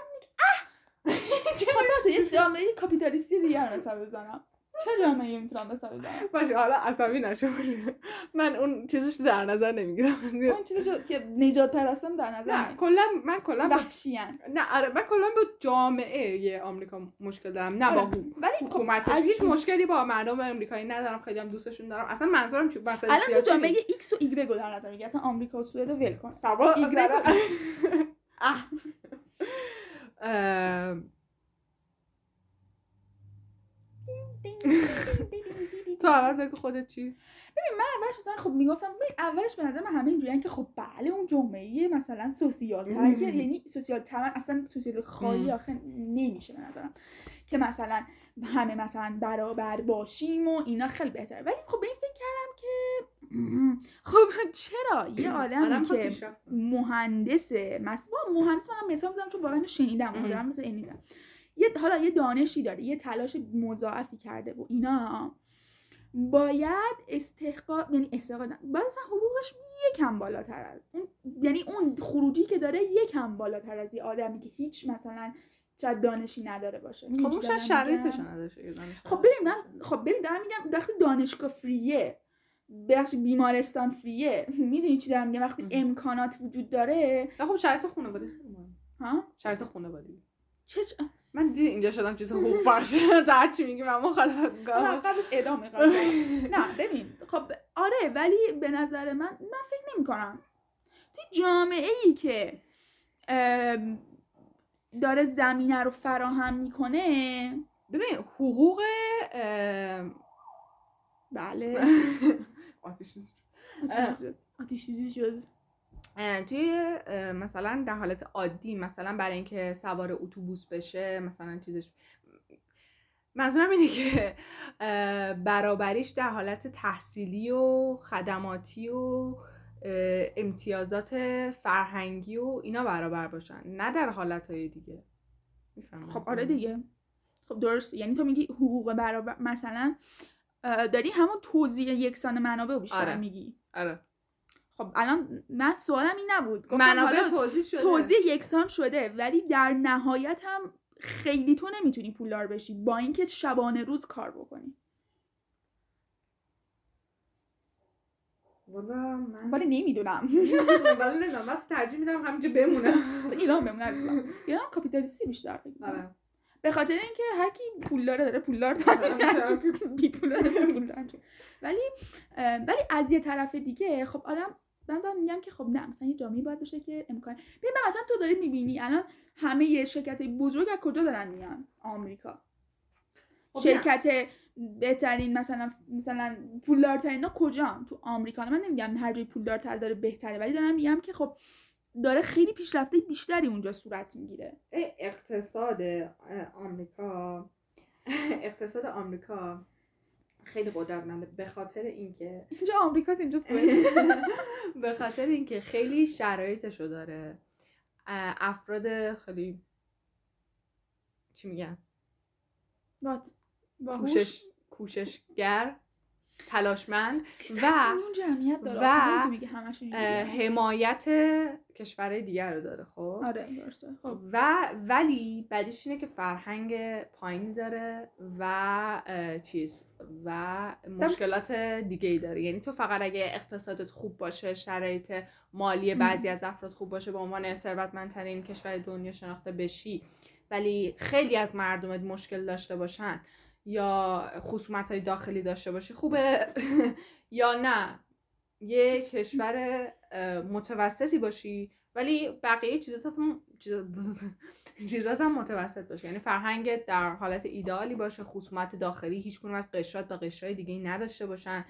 [SPEAKER 2] خب باشه یه جامعه کاپیتالیستی دیگر مثال بزنم. چه جامعه می‌تونم مثال بزنم؟
[SPEAKER 1] باشه حالا عصبی نشو باشه. من اون چیزش در نظر نمی‌گیرم.
[SPEAKER 2] اون چیزی که- نجات پرستم در نظر
[SPEAKER 1] نه. کلا من کلا با...
[SPEAKER 2] وحشیان
[SPEAKER 1] نه آره من کلا با جامعه آمریکا مشکل دارم نه با
[SPEAKER 2] آره،
[SPEAKER 1] حو-
[SPEAKER 2] ولی خب
[SPEAKER 1] حکومتش هیچ مشکلی با مردم آمریکایی ندارم خیلی هم دوستشون دارم. اصلا منظورم چون مسئله
[SPEAKER 2] الان تو
[SPEAKER 1] سیاسی
[SPEAKER 2] جامعه. ایکس و ایگرگ رو در نظر میگی اصلا آمریکا و سوئد ول کن.
[SPEAKER 1] سوا
[SPEAKER 2] ایگرگ و
[SPEAKER 1] دارم.
[SPEAKER 2] ایکس.
[SPEAKER 1] اه. اه، تو اول بگو خودت چی
[SPEAKER 2] اولش مثلا خب می‌گفتم ببین، اولش به نظر من همه اینجوریان که خب بله اون جامعه مثلا سوسیال تر یعنی سوسیال تر من اصلا سوسیال خالی. آخه نمیشه به نظرم که مثلا همه مثلا برابر باشیم و اینا خیلی بهتره ولی خب به این فکر کردم که خب چرا یه
[SPEAKER 1] آدم
[SPEAKER 2] که. مهندسه مثلا مهندس من هم مثال می‌زنم چون واقعا شنیدم. دارم مثلا یه حالا یه دانشی داره یه تلاش مضاعفی کرده و اینا باید استحقاق یعنی استحقاق. باید مثلا حقوقش یکم بالاتر از اون یعنی اون خروجی که داره یکم بالاتر از یه آدمی که هیچ مثلا شاید دانشی نداره باشه
[SPEAKER 1] خب
[SPEAKER 2] می‌دونی
[SPEAKER 1] اون شاید؟ شرایطش دانشگاه
[SPEAKER 2] خب ببین من. خب ببین دارم میگم وقتی دانشگاه فریه بخش بیمارستان فریه می‌دونی چی دارم میگم وقتی. امکانات وجود داره
[SPEAKER 1] خب شرایط خانواده خیلی.
[SPEAKER 2] ها
[SPEAKER 1] شرایط خانوادگی
[SPEAKER 2] چه
[SPEAKER 1] من دیدی اینجا شدم چیز حقوق باشه در چی میگی؟ من مخالفت می‌کنم.
[SPEAKER 2] قبلش ادامه نه ببین خب آره ولی به نظر من من فکر نمی کنم توی جامعه ای که داره زمینه رو فراهم می‌کنه
[SPEAKER 1] ببین حقوق
[SPEAKER 2] بله.
[SPEAKER 1] آتیش
[SPEAKER 2] شد. شد.
[SPEAKER 1] توی مثلا در حالت عادی مثلا برای اینکه سوار اتوبوس بشه مثلا چیزش منظورم اینه که برابریش در حالت تحصیلی و خدماتی و امتیازات فرهنگی و اینا برابر باشن. نه در حالت های دیگه
[SPEAKER 2] خب آره؟ دیگه. خب درست. یعنی تو میگی حقوق برابر مثلا داری همون توزیع یکسان منابع رو بیشتر
[SPEAKER 1] آره.
[SPEAKER 2] میگی.
[SPEAKER 1] آره.
[SPEAKER 2] خب الان من سوالم این نبود. گفتم
[SPEAKER 1] منابع
[SPEAKER 2] حالا
[SPEAKER 1] توضیح شده.
[SPEAKER 2] توزیع یکسان شده ولی در نهایت هم خیلی تو نمی‌تونی پولدار بشی با اینکه شبانه روز کار بکنی.
[SPEAKER 1] والا من
[SPEAKER 2] ولی نمی‌دونم.
[SPEAKER 1] والا نمی‌دونم. من ترجیح میدم همینجا بمونم.
[SPEAKER 2] تو ایران بمونه عزیزم. ایران کاپیتالیستی بیشتر فکر.
[SPEAKER 1] آره.
[SPEAKER 2] به خاطر اینکه هر کی پول داره داره پولدار کی بی پول داره پولدار ولی ولی از یه طرف دیگه خب آدم من دارم میگم که خب نه مثلا یه جامعه باید باشه که امکان ببین مثلا تو داری می‌بینی الان همه یه شرکت بزرگ از کجا دارن میان؟ آمریکا.
[SPEAKER 1] خب.
[SPEAKER 2] شرکت بهترین مثلا مثلا پولدارترین اینا کجا تو آمریکا. من نمیگم هر جای پولدارتر داره بهتره ولی دارم میگم که خب داره خیلی پیشرفته بیشتری اونجا صورت می‌گیره.
[SPEAKER 1] اقتصاد آمریکا. اقتصاد آمریکا. خیلی قدرتمنده. به خاطر اینکه
[SPEAKER 2] اینجا آمریکاست اینجا سوئد.
[SPEAKER 1] به خاطر اینکه خیلی شرایطشو داره. اه، افراد خیلی چی میگن؟
[SPEAKER 2] وات باهوش
[SPEAKER 1] کوشش کوششگر تلاشمند
[SPEAKER 2] 300
[SPEAKER 1] و-
[SPEAKER 2] میلیون جمعیت داره.
[SPEAKER 1] و-. حمایت کشورهای دیگر رو داره خب؟
[SPEAKER 2] آره خب.
[SPEAKER 1] و ولی بعدش اینه که فرهنگ پایینی داره و چیز و مشکلات دیگه ای داره. یعنی تو فقط اگه اقتصادت خوب باشه شرایط مالی بعضی از افراد خوب باشه به عنوان ثروتمندترین کشور دنیا شناخته بشی ولی خیلی از مردمت مشکل داشته باشن یا خصومت های داخلی داشته باشی خوبه. یا نه. یه کشور متوسطی باشی ولی بقیه چیزات هم چیزات هم متوسط باشه. یعنی فرهنگت در حالت ایدئالی باشه خصومت داخلی هیچ کنون از قشرات و قشرهای دیگه نداشته باشن.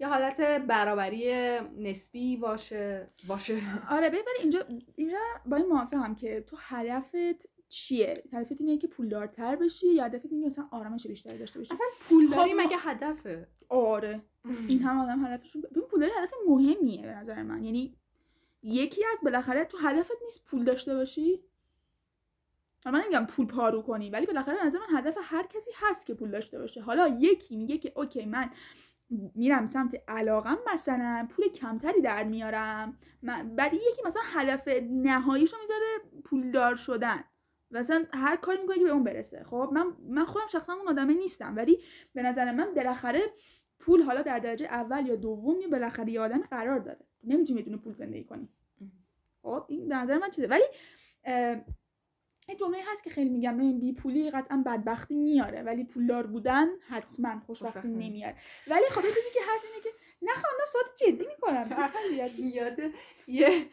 [SPEAKER 1] یا حالت برابری نسبی باشه. باشه.
[SPEAKER 2] آره ببین اینجا اینجا با این موافقم که تو هدفت چیه؟ هدفت اینه که پولدارتر بشی یا هدفت اینه که مثلا آرامش بیشتری داشته باشی؟
[SPEAKER 1] اصلا پولداری
[SPEAKER 2] خب ما-
[SPEAKER 1] مگه هدفه؟
[SPEAKER 2] آره. این هم آدم هدفشون ببین پولداری هدف مهمیه به نظر من. یعنی یکی از بالاخره تو هدفت نیست پول داشته باشی. حالا من نمیگم پول پارو کنی ولی بالاخره نظر من هدف هر کسی هست که پول داشته باشه. حالا یکی میگه که اوکی من میرم سمت علاقم مثلا پول کمتری در میارم. من ولی یکی مثلا هدف نهاییشو می‌ذاره پولدار شدن. مثلا هر کاری می‌کنه که به اون برسه. خب من من خودم شخصا اون آدمه نیستم ولی به نظر من بالاخره پول حالا در درجه اول یا دوم یه بالاخره یه آدم قرار داره. نمی‌تونی بدون پول زندگی کنی. خب این به نظر من چیزه. ولی یه جمله هست که خیلی میگم ببین بی پولی قطعا بدبختی میاره ولی پولدار بودن حتما خوشبختی نمیاره. ولی خب یه چیزی که هست اینه که نه من سوال جدی می‌کنم.
[SPEAKER 1] یاد یه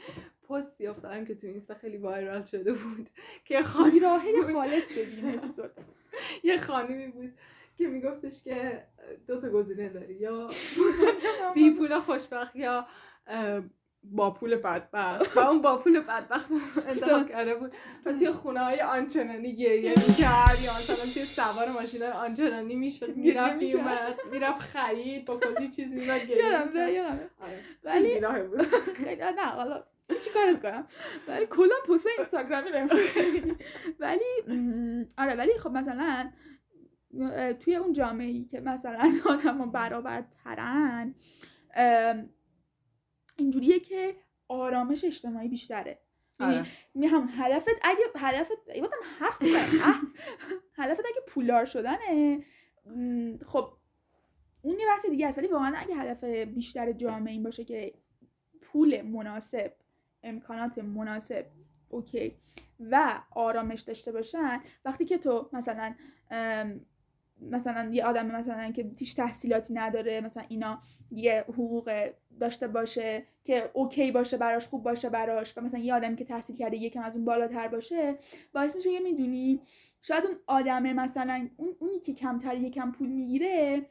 [SPEAKER 1] پستی افتادم که تو اینستا خیلی وایرال شده بود. که خانی
[SPEAKER 2] راهی خالص شد این اپیزود.
[SPEAKER 1] یه خانمی بود که میگفتش که دو تا گزینه داری یا بی پول خوشبخت یا با پول بدبخت. و اون با پول بدبخت انتخاب کرده بود. و توی خونه های آنچنانی گریه می‌کرد یا مثلا توی سوار ماشین های آنچنانی می‌شد. می‌رفت. میومد می‌رفت خرید با کلی چیز می‌زد گریه
[SPEAKER 2] یادم. یادم
[SPEAKER 1] آره.
[SPEAKER 2] ولی-
[SPEAKER 1] خیلی
[SPEAKER 2] نه حالا چی کارت کنم ولی کلا پست اینستاگرامی رو ولی آره ولی خب مثلا توی اون جامعه ای که مثلا آدم برابرترن اینجوریه که آرامش اجتماعی بیشتره یعنی
[SPEAKER 1] آره.
[SPEAKER 2] می هم هدفت اگه هدفت یادم حرف. هدفت اگه پولدار شدنه خب اون یه بحث دیگه است ولی واقعا اگه هدف بیشتر جامعه این باشه که پول مناسب امکانات مناسب. اوکی. و آرامش داشته باشن. وقتی که تو مثلا مثلا یه آدم مثلا که هیچ تحصیلاتی نداره مثلا اینا یه حقوق داشته باشه که اوکی باشه براش خوب باشه براش و مثلا یه آدمی که تحصیل کرده یکم از اون بالاتر باشه باعث میشه یه می‌دونی شاید اون آدمه مثلا اون اونی که کمتر یکم پول می‌گیره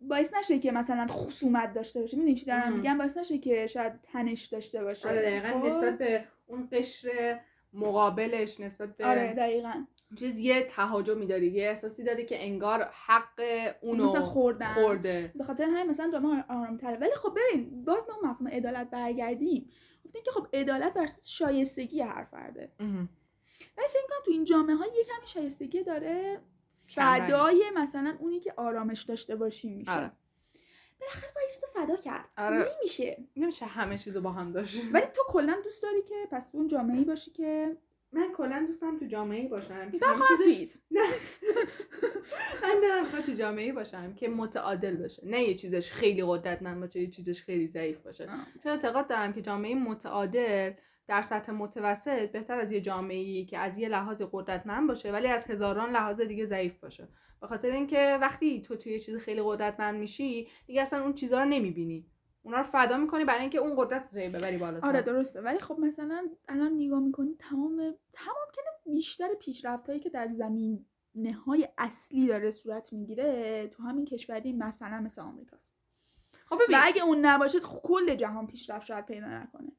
[SPEAKER 2] باعث نشه که مثلا خصومت داشته باشه می‌دونی چی دارم. میگم باعث نشه که شاید تنش داشته باشه
[SPEAKER 1] آره دقیقا
[SPEAKER 2] خب؟
[SPEAKER 1] نسبت به اون قشر مقابلش نسبت به
[SPEAKER 2] آره دقیقا
[SPEAKER 1] چیز یه تهاجمی داره یه احساسی داره که انگار حق اونو
[SPEAKER 2] مثلا خوردن.
[SPEAKER 1] خورده
[SPEAKER 2] به خاطر همین مثلا جامعه آرام تره ولی خب ببین باز به اون مفهوم عدالت برگردیم گفتیم که خب عدالت بر اساس شایستگی هر فرده. ولی فکر کنم تو این جامعه ها یه کمی شایستگی داره. فدای مثلا اونی که آرامش داشته باشیم میشه.
[SPEAKER 1] آره.
[SPEAKER 2] بالاخره باید چیز فدا کرد.
[SPEAKER 1] آره.
[SPEAKER 2] نمیشه.
[SPEAKER 1] نمیشه همه چیزو با هم داشت.
[SPEAKER 2] ولی تو کلا دوست داری که پس تو اون جامعه ای باشی که
[SPEAKER 1] من کلا دوستم تو جامعه باشم که چیزش-
[SPEAKER 2] سوئیس
[SPEAKER 1] من دارم تو جامعه باشم که متعادل باشه. نه یه چیزش خیلی قدرتمند باشه یه چیزش خیلی ضعیف باشه. چون اعتقاد دارم که جامعه متعادل در سطح متوسط بهتر از یه جامعه ای که از یه لحاظ قدرتمند باشه ولی از هزاران لحاظ دیگه ضعیف باشه. به خاطر اینکه وقتی تو توی یه چیز خیلی قدرتمند میشی دیگه اصلا اون چیزها رو نمی‌بینی. اونا رو فدا می‌کنی برای اینکه اون قدرت رو ببری بالا
[SPEAKER 2] آره درسته. ولی خب مثلا الان نگاه می‌کنی تمام تمام کنه بیشتر پیشرفت هایی که در زمین های اصلی داره صورت می‌گیره تو همین کشوری مثلا مثل آمریکاست.
[SPEAKER 1] خب ببین
[SPEAKER 2] و اگه اون نباشه کل جهان پیشرفت شاید پیدا نکنه.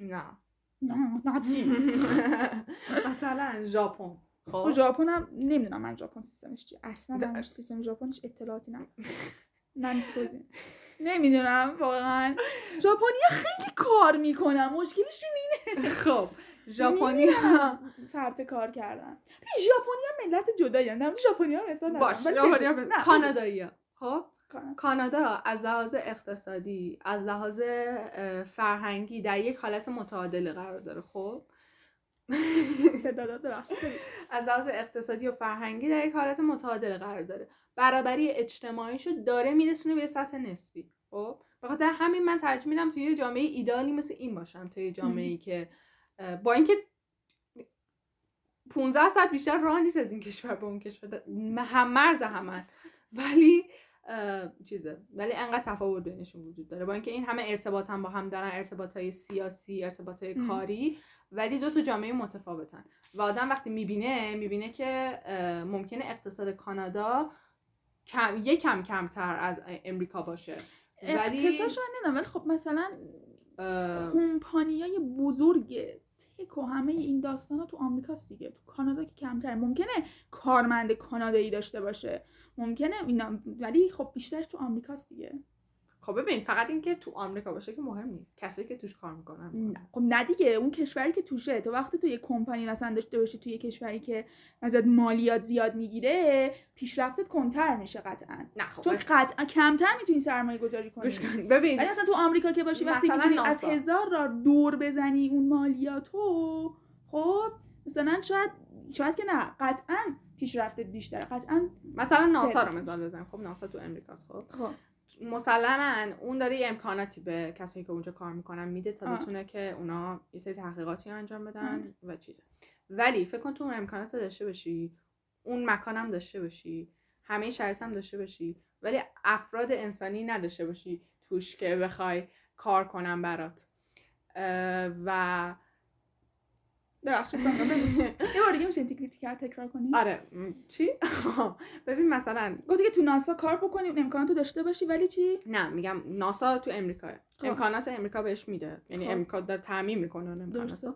[SPEAKER 1] نه.
[SPEAKER 2] نه نه چی؟
[SPEAKER 1] مثلا ژاپن
[SPEAKER 2] خب؟
[SPEAKER 1] خب
[SPEAKER 2] ژاپن هم نمی‌دونم من ژاپن سیستمش چیه. اصلا سیستم ژاپنش اطلاعاتی ندارم من توضیح نمی‌دونم واقعا. ژاپنیا خیلی کار می‌کنن. مشکلشون
[SPEAKER 1] خب ژاپنی
[SPEAKER 2] نمی‌دونم. فرط کار کردن. ببین ژاپنیا ملت جدایی هم ژاپنیا رو مثلا
[SPEAKER 1] باش. بس-
[SPEAKER 2] نه،
[SPEAKER 1] کانادایی خب؟
[SPEAKER 2] کانادا.
[SPEAKER 1] از لحاظ اقتصادی از لحاظ فرهنگی در یک حالت متعادل قرار داره خب؟ از لحاظ اقتصادی و فرهنگی در یک حالت متعادل قرار داره. برابری اجتماعیشو داره میرسونه به سطح نسبی خب؟ به خاطر همین من ترجیح میدم توی یه جامعه ایدالی مثل این باشم توی یه جامعه ای که با اینکه 15 ساعت بیشتر راه نیست از این کشور به اون کشور هم مرز هم هست. ولی چیزه. ولی انقدر تفاوت بینشون وجود داره. با اینکه این همه ارتباط هم با هم دارن ارتباط های سیاسی ارتباط های. کاری ولی دو تا جامعه متفاوتن. و آدم وقتی می‌بینه می‌بینه که ممکنه اقتصاد کانادا کم یکم کمتر از امریکا باشه. ولی
[SPEAKER 2] اقتصادش ولی خب مثلا کمپانیای بزرگ تک و همه این داستان ها تو آمریکاست دیگه. تو کانادا که کمتر ممکنه کارمند کانادایی داشته باشه. ممکنه اینا ولی خب بیشترش تو آمریکاست دیگه.
[SPEAKER 1] خب ببین فقط اینکه تو آمریکا باشه که مهم نیست. کسایی که توش کار می‌کنن
[SPEAKER 2] خب نه دیگه اون کشوری که توشه. تو وقتی تو یه کمپانی مثلا داشته باشی تو یه کشوری که ازت مالیات زیاد می‌گیره پیشرفتت کنتر میشه قطعا.
[SPEAKER 1] نه خب
[SPEAKER 2] چون قطعا کمتر می‌تونی سرمایه گذاری کنی.
[SPEAKER 1] ببین
[SPEAKER 2] ولی مثلا تو آمریکا که باشی وقتی می‌تونی از. هزار را دور بزنی اون مالیاتو خب مثلا شاید شاید که نه. قطعا پیشرفتت بیشتره. قطعا
[SPEAKER 1] مثلا ناسا رو. مثال بزنیم خب ناسا تو امریکاست خب.
[SPEAKER 2] خب.
[SPEAKER 1] مسلما اون داره یه امکاناتی به کسایی که اونجا کار می‌کنن میده تا. بتونه که اونا یه سری تحقیقاتی انجام بدن و چیزه ولی فکر کن تو اون امکانات داشته باشی اون مکانم داشته باشی همه شرایط هم داشته باشی ولی افراد انسانی نداشته باشی توش که بخوای کار کنن برات. و
[SPEAKER 2] ببخشید. یه بار دیگه میشه تیک تکرار کنی؟
[SPEAKER 1] آره. چی؟ ببین مثلا
[SPEAKER 2] گفتی که تو ناسا کار بکنیم امکانات تو داشته باشی ولی چی؟
[SPEAKER 1] نه میگم ناسا تو امریکا.
[SPEAKER 2] خب.
[SPEAKER 1] امکانات امریکا بهش میده. یعنی
[SPEAKER 2] خب.
[SPEAKER 1] امریکا داره تعمین می‌کنه اون.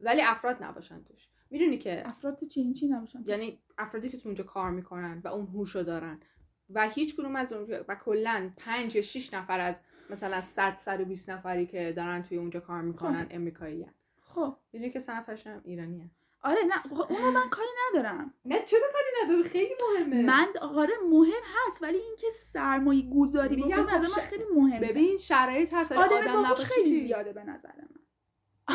[SPEAKER 1] ولی افراد نباشن توش. می‌دونی که
[SPEAKER 2] افراد تو چی چی نباشن
[SPEAKER 1] یعنی افرادی که تو اونجا کار می‌کنن و اون هوشو دارن و هیچ کدوم از اون و کلا 5 یا 6 نفر از مثلا 100 120 نفری که دارن توی اونجا کار می‌کنن امریکایی
[SPEAKER 2] خب.
[SPEAKER 1] می‌دونی که سه نفرشون هم ایرانیه
[SPEAKER 2] آره نه خب اونو من کاری ندارم.
[SPEAKER 1] نه چرا کاری نداره خیلی مهمه.
[SPEAKER 2] من آره مهم هست ولی اینکه سرمایه گذاری
[SPEAKER 1] میگم خب
[SPEAKER 2] از من خیلی مهمه.
[SPEAKER 1] ببین شرایط هست ولی
[SPEAKER 2] آدم
[SPEAKER 1] آدم
[SPEAKER 2] باهوش خیلی؟ زیاده به نظر من.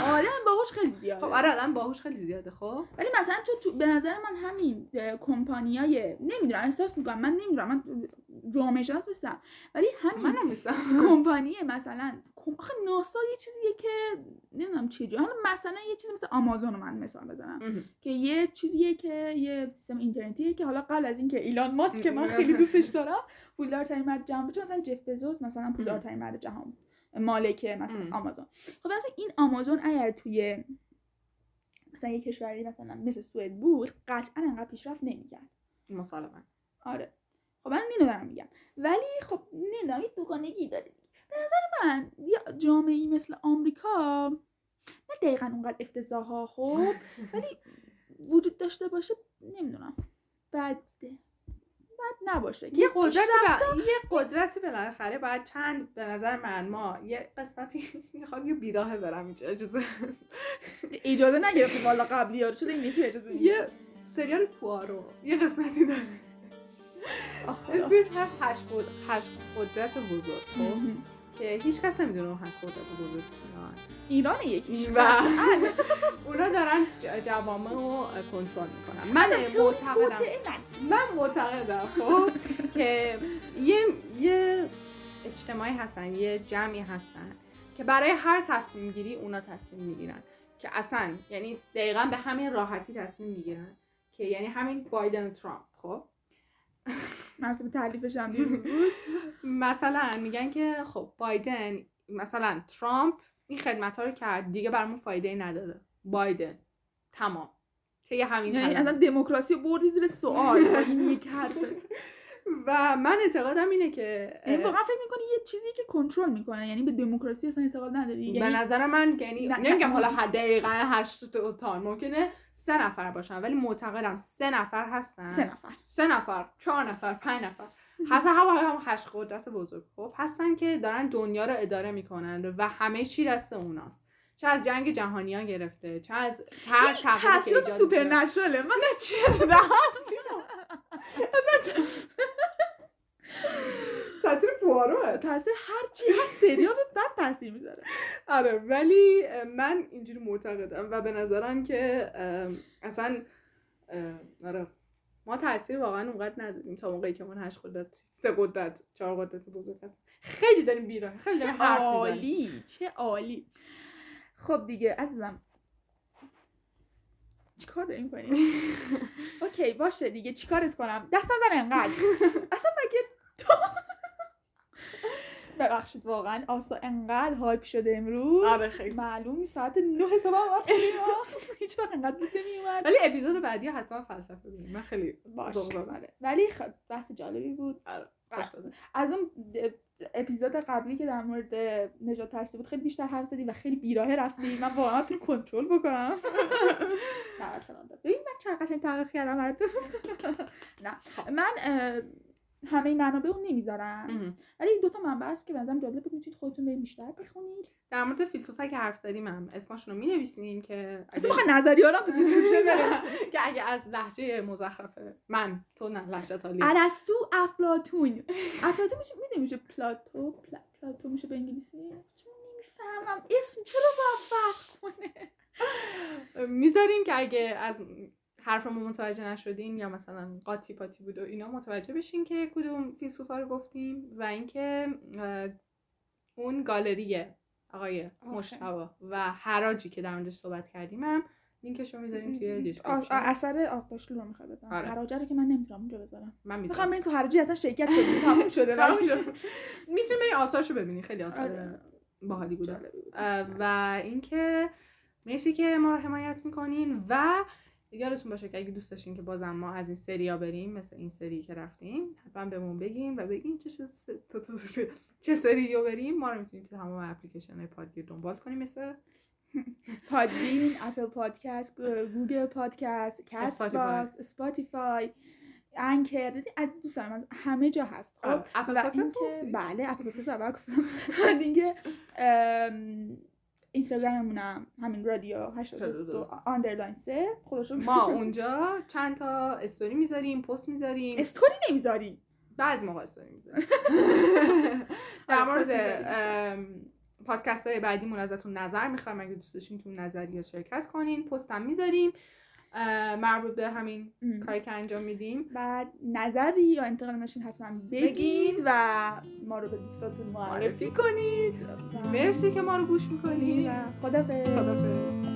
[SPEAKER 2] آدم باهوش خیلی زیاده.
[SPEAKER 1] خب آره آدم باهوش خیلی زیاده خب.
[SPEAKER 2] ولی مثلا تو, تو به نظر من همین کمپانیای نمی‌دونم احساس می‌کنم من نمی‌دونم من جامعه شناس نیستم. ولی همین
[SPEAKER 1] منم نیستم.
[SPEAKER 2] کمپانی مثلا آخه ناسا یه چیزیه که نمی‌دونم چه حالا مثلا یه چیزی مثل آمازون رو من مثال بزنم. که یه چیزیه که یه سیستم اینترنتیه که حالا قبل از اینکه ایلان ماسک که من خیلی دوستش دارم پولدارترین مرد جهان بود. مثلا جف بزوس مثلا پولدارترین مرد جهان بود. مالک مثلا. آمازون. خب مثلا این آمازون اگر توی مثلا یه کشوری مثلا مثل سوئد بود قطعا انقدر پیشرفت نمی‌کرد.
[SPEAKER 1] مسالمه
[SPEAKER 2] آره. خب من اینو دارم میگم ولی خب نمی‌دونم یه دوگانگی داره. به نظر من یه جامعه مثل آمریکا نه دقیقا اونقدر افتضاح ها خب ولی وجود داشته باشه نمی‌دونم بده بد نباشه
[SPEAKER 1] یه
[SPEAKER 2] پیشرفت-
[SPEAKER 1] با... یه قدرتی بالاخره باید چند به نظر من ما یه قسمتی می‌خوام یه بیراهه برم اینجا اجازه
[SPEAKER 2] اجازه نگرفتی والا قبلی ها چرا این یکی اجازه؟
[SPEAKER 1] یه سریال پوارو یه قسمتی داره. اسمش هست هشت, قد... هشت قدرت بزرگ خب. که هیچ کس نمی‌دونه اون هشت قدرت بزرگ کیان
[SPEAKER 2] ایران یکیش.
[SPEAKER 1] و اونا دارن جوامع رو کنترل می‌کنن. من معتقدم من معتقدم خب؟ که یه یه اجتماعی هستن یه جمعی هستن که برای هر تصمیم گیری اونا تصمیم می‌گیرن. که اصلا یعنی دقیقا به همین راحتی تصمیم می‌گیرن. که یعنی همین بایدن و ترامپ خب؟
[SPEAKER 2] مرسوم تعلیفش هم دیروز بود.
[SPEAKER 1] مثلا میگن که خب بایدن مثلا ترامپ این خدمت ها رو کرد دیگه برامون فایده ای نداره. بایدن. تمام. طی همین
[SPEAKER 2] یعنی. اصلا دموکراسی رو بردی زیر سوال. این یک حرفه.
[SPEAKER 1] و من اعتقادم اینه که
[SPEAKER 2] یعنی واقعا فکر می‌کنی یه چیزی که کنترل می‌کنه یعنی به دموکراسی اصلا اعتقاد نداری؟
[SPEAKER 1] به
[SPEAKER 2] یعنی
[SPEAKER 1] نظر من یعنی
[SPEAKER 2] نه-
[SPEAKER 1] نمیگم. حالا هر دقیقا هشت تا ممکنه سه نفر باشن ولی معتقدم سه نفر هستن.
[SPEAKER 2] سه نفر.
[SPEAKER 1] سه نفر چهار نفر پنج نفر. حتی هم هم هشت قدرت بزرگ. خب هستن که دارن دنیا رو اداره می‌کنن و همه چی دست اوناست. چه از جنگ جهانی ها گرفته چه از که
[SPEAKER 2] تاثیرات سوپر. نشراله من
[SPEAKER 1] چه رفتی تاثیر پواروه
[SPEAKER 2] تاثیر هر چی هست سریال بد تاثیر می‌ذاره.
[SPEAKER 1] آره ولی من اینجوری معتقدم و به نظرم که اصلا آره ما تاثیر واقعا اونقدر نداریم تا موقعی که من هشت قدرت سه قدرت چهار قدرت بزرگ هست خیلی داریم بیراه خیلی داریم حرف می‌زنیم.
[SPEAKER 2] عالی چه عالی. خب دیگه عزیزم. چیکار داریم کنیم؟ اوکی باشه دیگه چیکارت کنم؟ دست نزن انقدر. اصلا مگه تو ببخشید واقعا آسا انقدر هایپ شده امروز.
[SPEAKER 1] آره خیلی.
[SPEAKER 2] معلوم ساعت نه حساب هم هیچ وقت انقدر زود نمیومد.
[SPEAKER 1] ولی اپیزود بعدی حتما فلسفه ببینیم من خیلی
[SPEAKER 2] باش
[SPEAKER 1] ذوق زدم.
[SPEAKER 2] بله. ولی خب بحث جالبی بود.
[SPEAKER 1] خوش گذشت.
[SPEAKER 2] از اون اپیزود قبلی که در مورد نجات ترسی بود خیلی بیشتر حرف زدی و خیلی بیراهه رفتی. من واقعا تو کنترل بکنم. نه. ببین من چقدر قشنگ تحقیق کردم نه من اه، همه منابع رو نمی‌ذارم. ولی این دوتا منبع هست که به نظرم جالب بود می‌تونید خودتون برید بیشتر بخونید.
[SPEAKER 1] در مورد فیلسوفا که حرف زدیم هم اسمشون رو می نویسیم که
[SPEAKER 2] اصلا می‌خوای نظریه تو description
[SPEAKER 1] که اگه از لهجه مزخرف من تو نه لهجه‌ت عالی.
[SPEAKER 2] ارسطو افلاطون. افلاطون میشه می‌دونی میشه Plato؟ Pla- Plato میشه به انگلیسی؟ چون نمی‌فهمم. اسم چرا باید فرق کنه؟
[SPEAKER 1] می‌ذاریم که اگه از حرفمون متوجه نشدین یا مثلا قاطی پاتی بود و اینا متوجه بشین که کدوم فیلسوفا رو گفتیم و اینکه اون گالریه آقای. مجتبی و حراجی که در موردش صحبت کردیم هم لینکش رو می‌ذاریم توی description
[SPEAKER 2] اثر آقداشلو رو می‌خوای بزنم
[SPEAKER 1] آره.
[SPEAKER 2] حراجه رو که من نمی‌تونم اونجا بذارم
[SPEAKER 1] من
[SPEAKER 2] می‌خوام بریم تو حراجی حتی شرکت کنیم تموم شده.
[SPEAKER 1] می‌تونی بری آثارشو ببینی خیلی آثار
[SPEAKER 2] آره.
[SPEAKER 1] باحالی
[SPEAKER 2] بود.
[SPEAKER 1] و اینکه مرسی که ما رو حمایت می‌کنین و یادتون باشه که اگه دوست داشتین که بازم ما از این سری ها بریم مثل این سری که رفتیم حتما بهمون بگین و بگین چه چه, چه سری رو بریم. ما رو می‌تونید تو تمام اپلیکیشن های پادگیر دنبال کنین مثل
[SPEAKER 2] پادبین Apple Podcast Google Podcast Castbox Spotify Anchor از دوست دارم از همه جا هست. خب؟
[SPEAKER 1] اپل
[SPEAKER 2] و
[SPEAKER 1] پادکست
[SPEAKER 2] بله Apple Podcast اول گفتم. اینکه اینستاگراممونم همین رادیو 82 underline سه خودش
[SPEAKER 1] ما اونجا چند تا استوری می‌ذاریم پست می‌ذاریم.
[SPEAKER 2] استوری نمی‌ذاری
[SPEAKER 1] بعضی موقع استوری می‌ذاریم. در
[SPEAKER 2] آره،
[SPEAKER 1] مورد. پادکست های بعدیمون ازتون نظر می‌خوایم اگه دوست داشتین تو نظریات شرکت کنین پست هم می‌ذاریم. مربوط به همین
[SPEAKER 2] ام.
[SPEAKER 1] کاری که انجام میدیم.
[SPEAKER 2] بعد نظری یا انتقاد داشتین حتما بگید. و ما رو به دوستاتون معرفی کنید. و-
[SPEAKER 1] مرسی که ما رو گوش می‌کنید.
[SPEAKER 2] خدافظ
[SPEAKER 1] خدافظ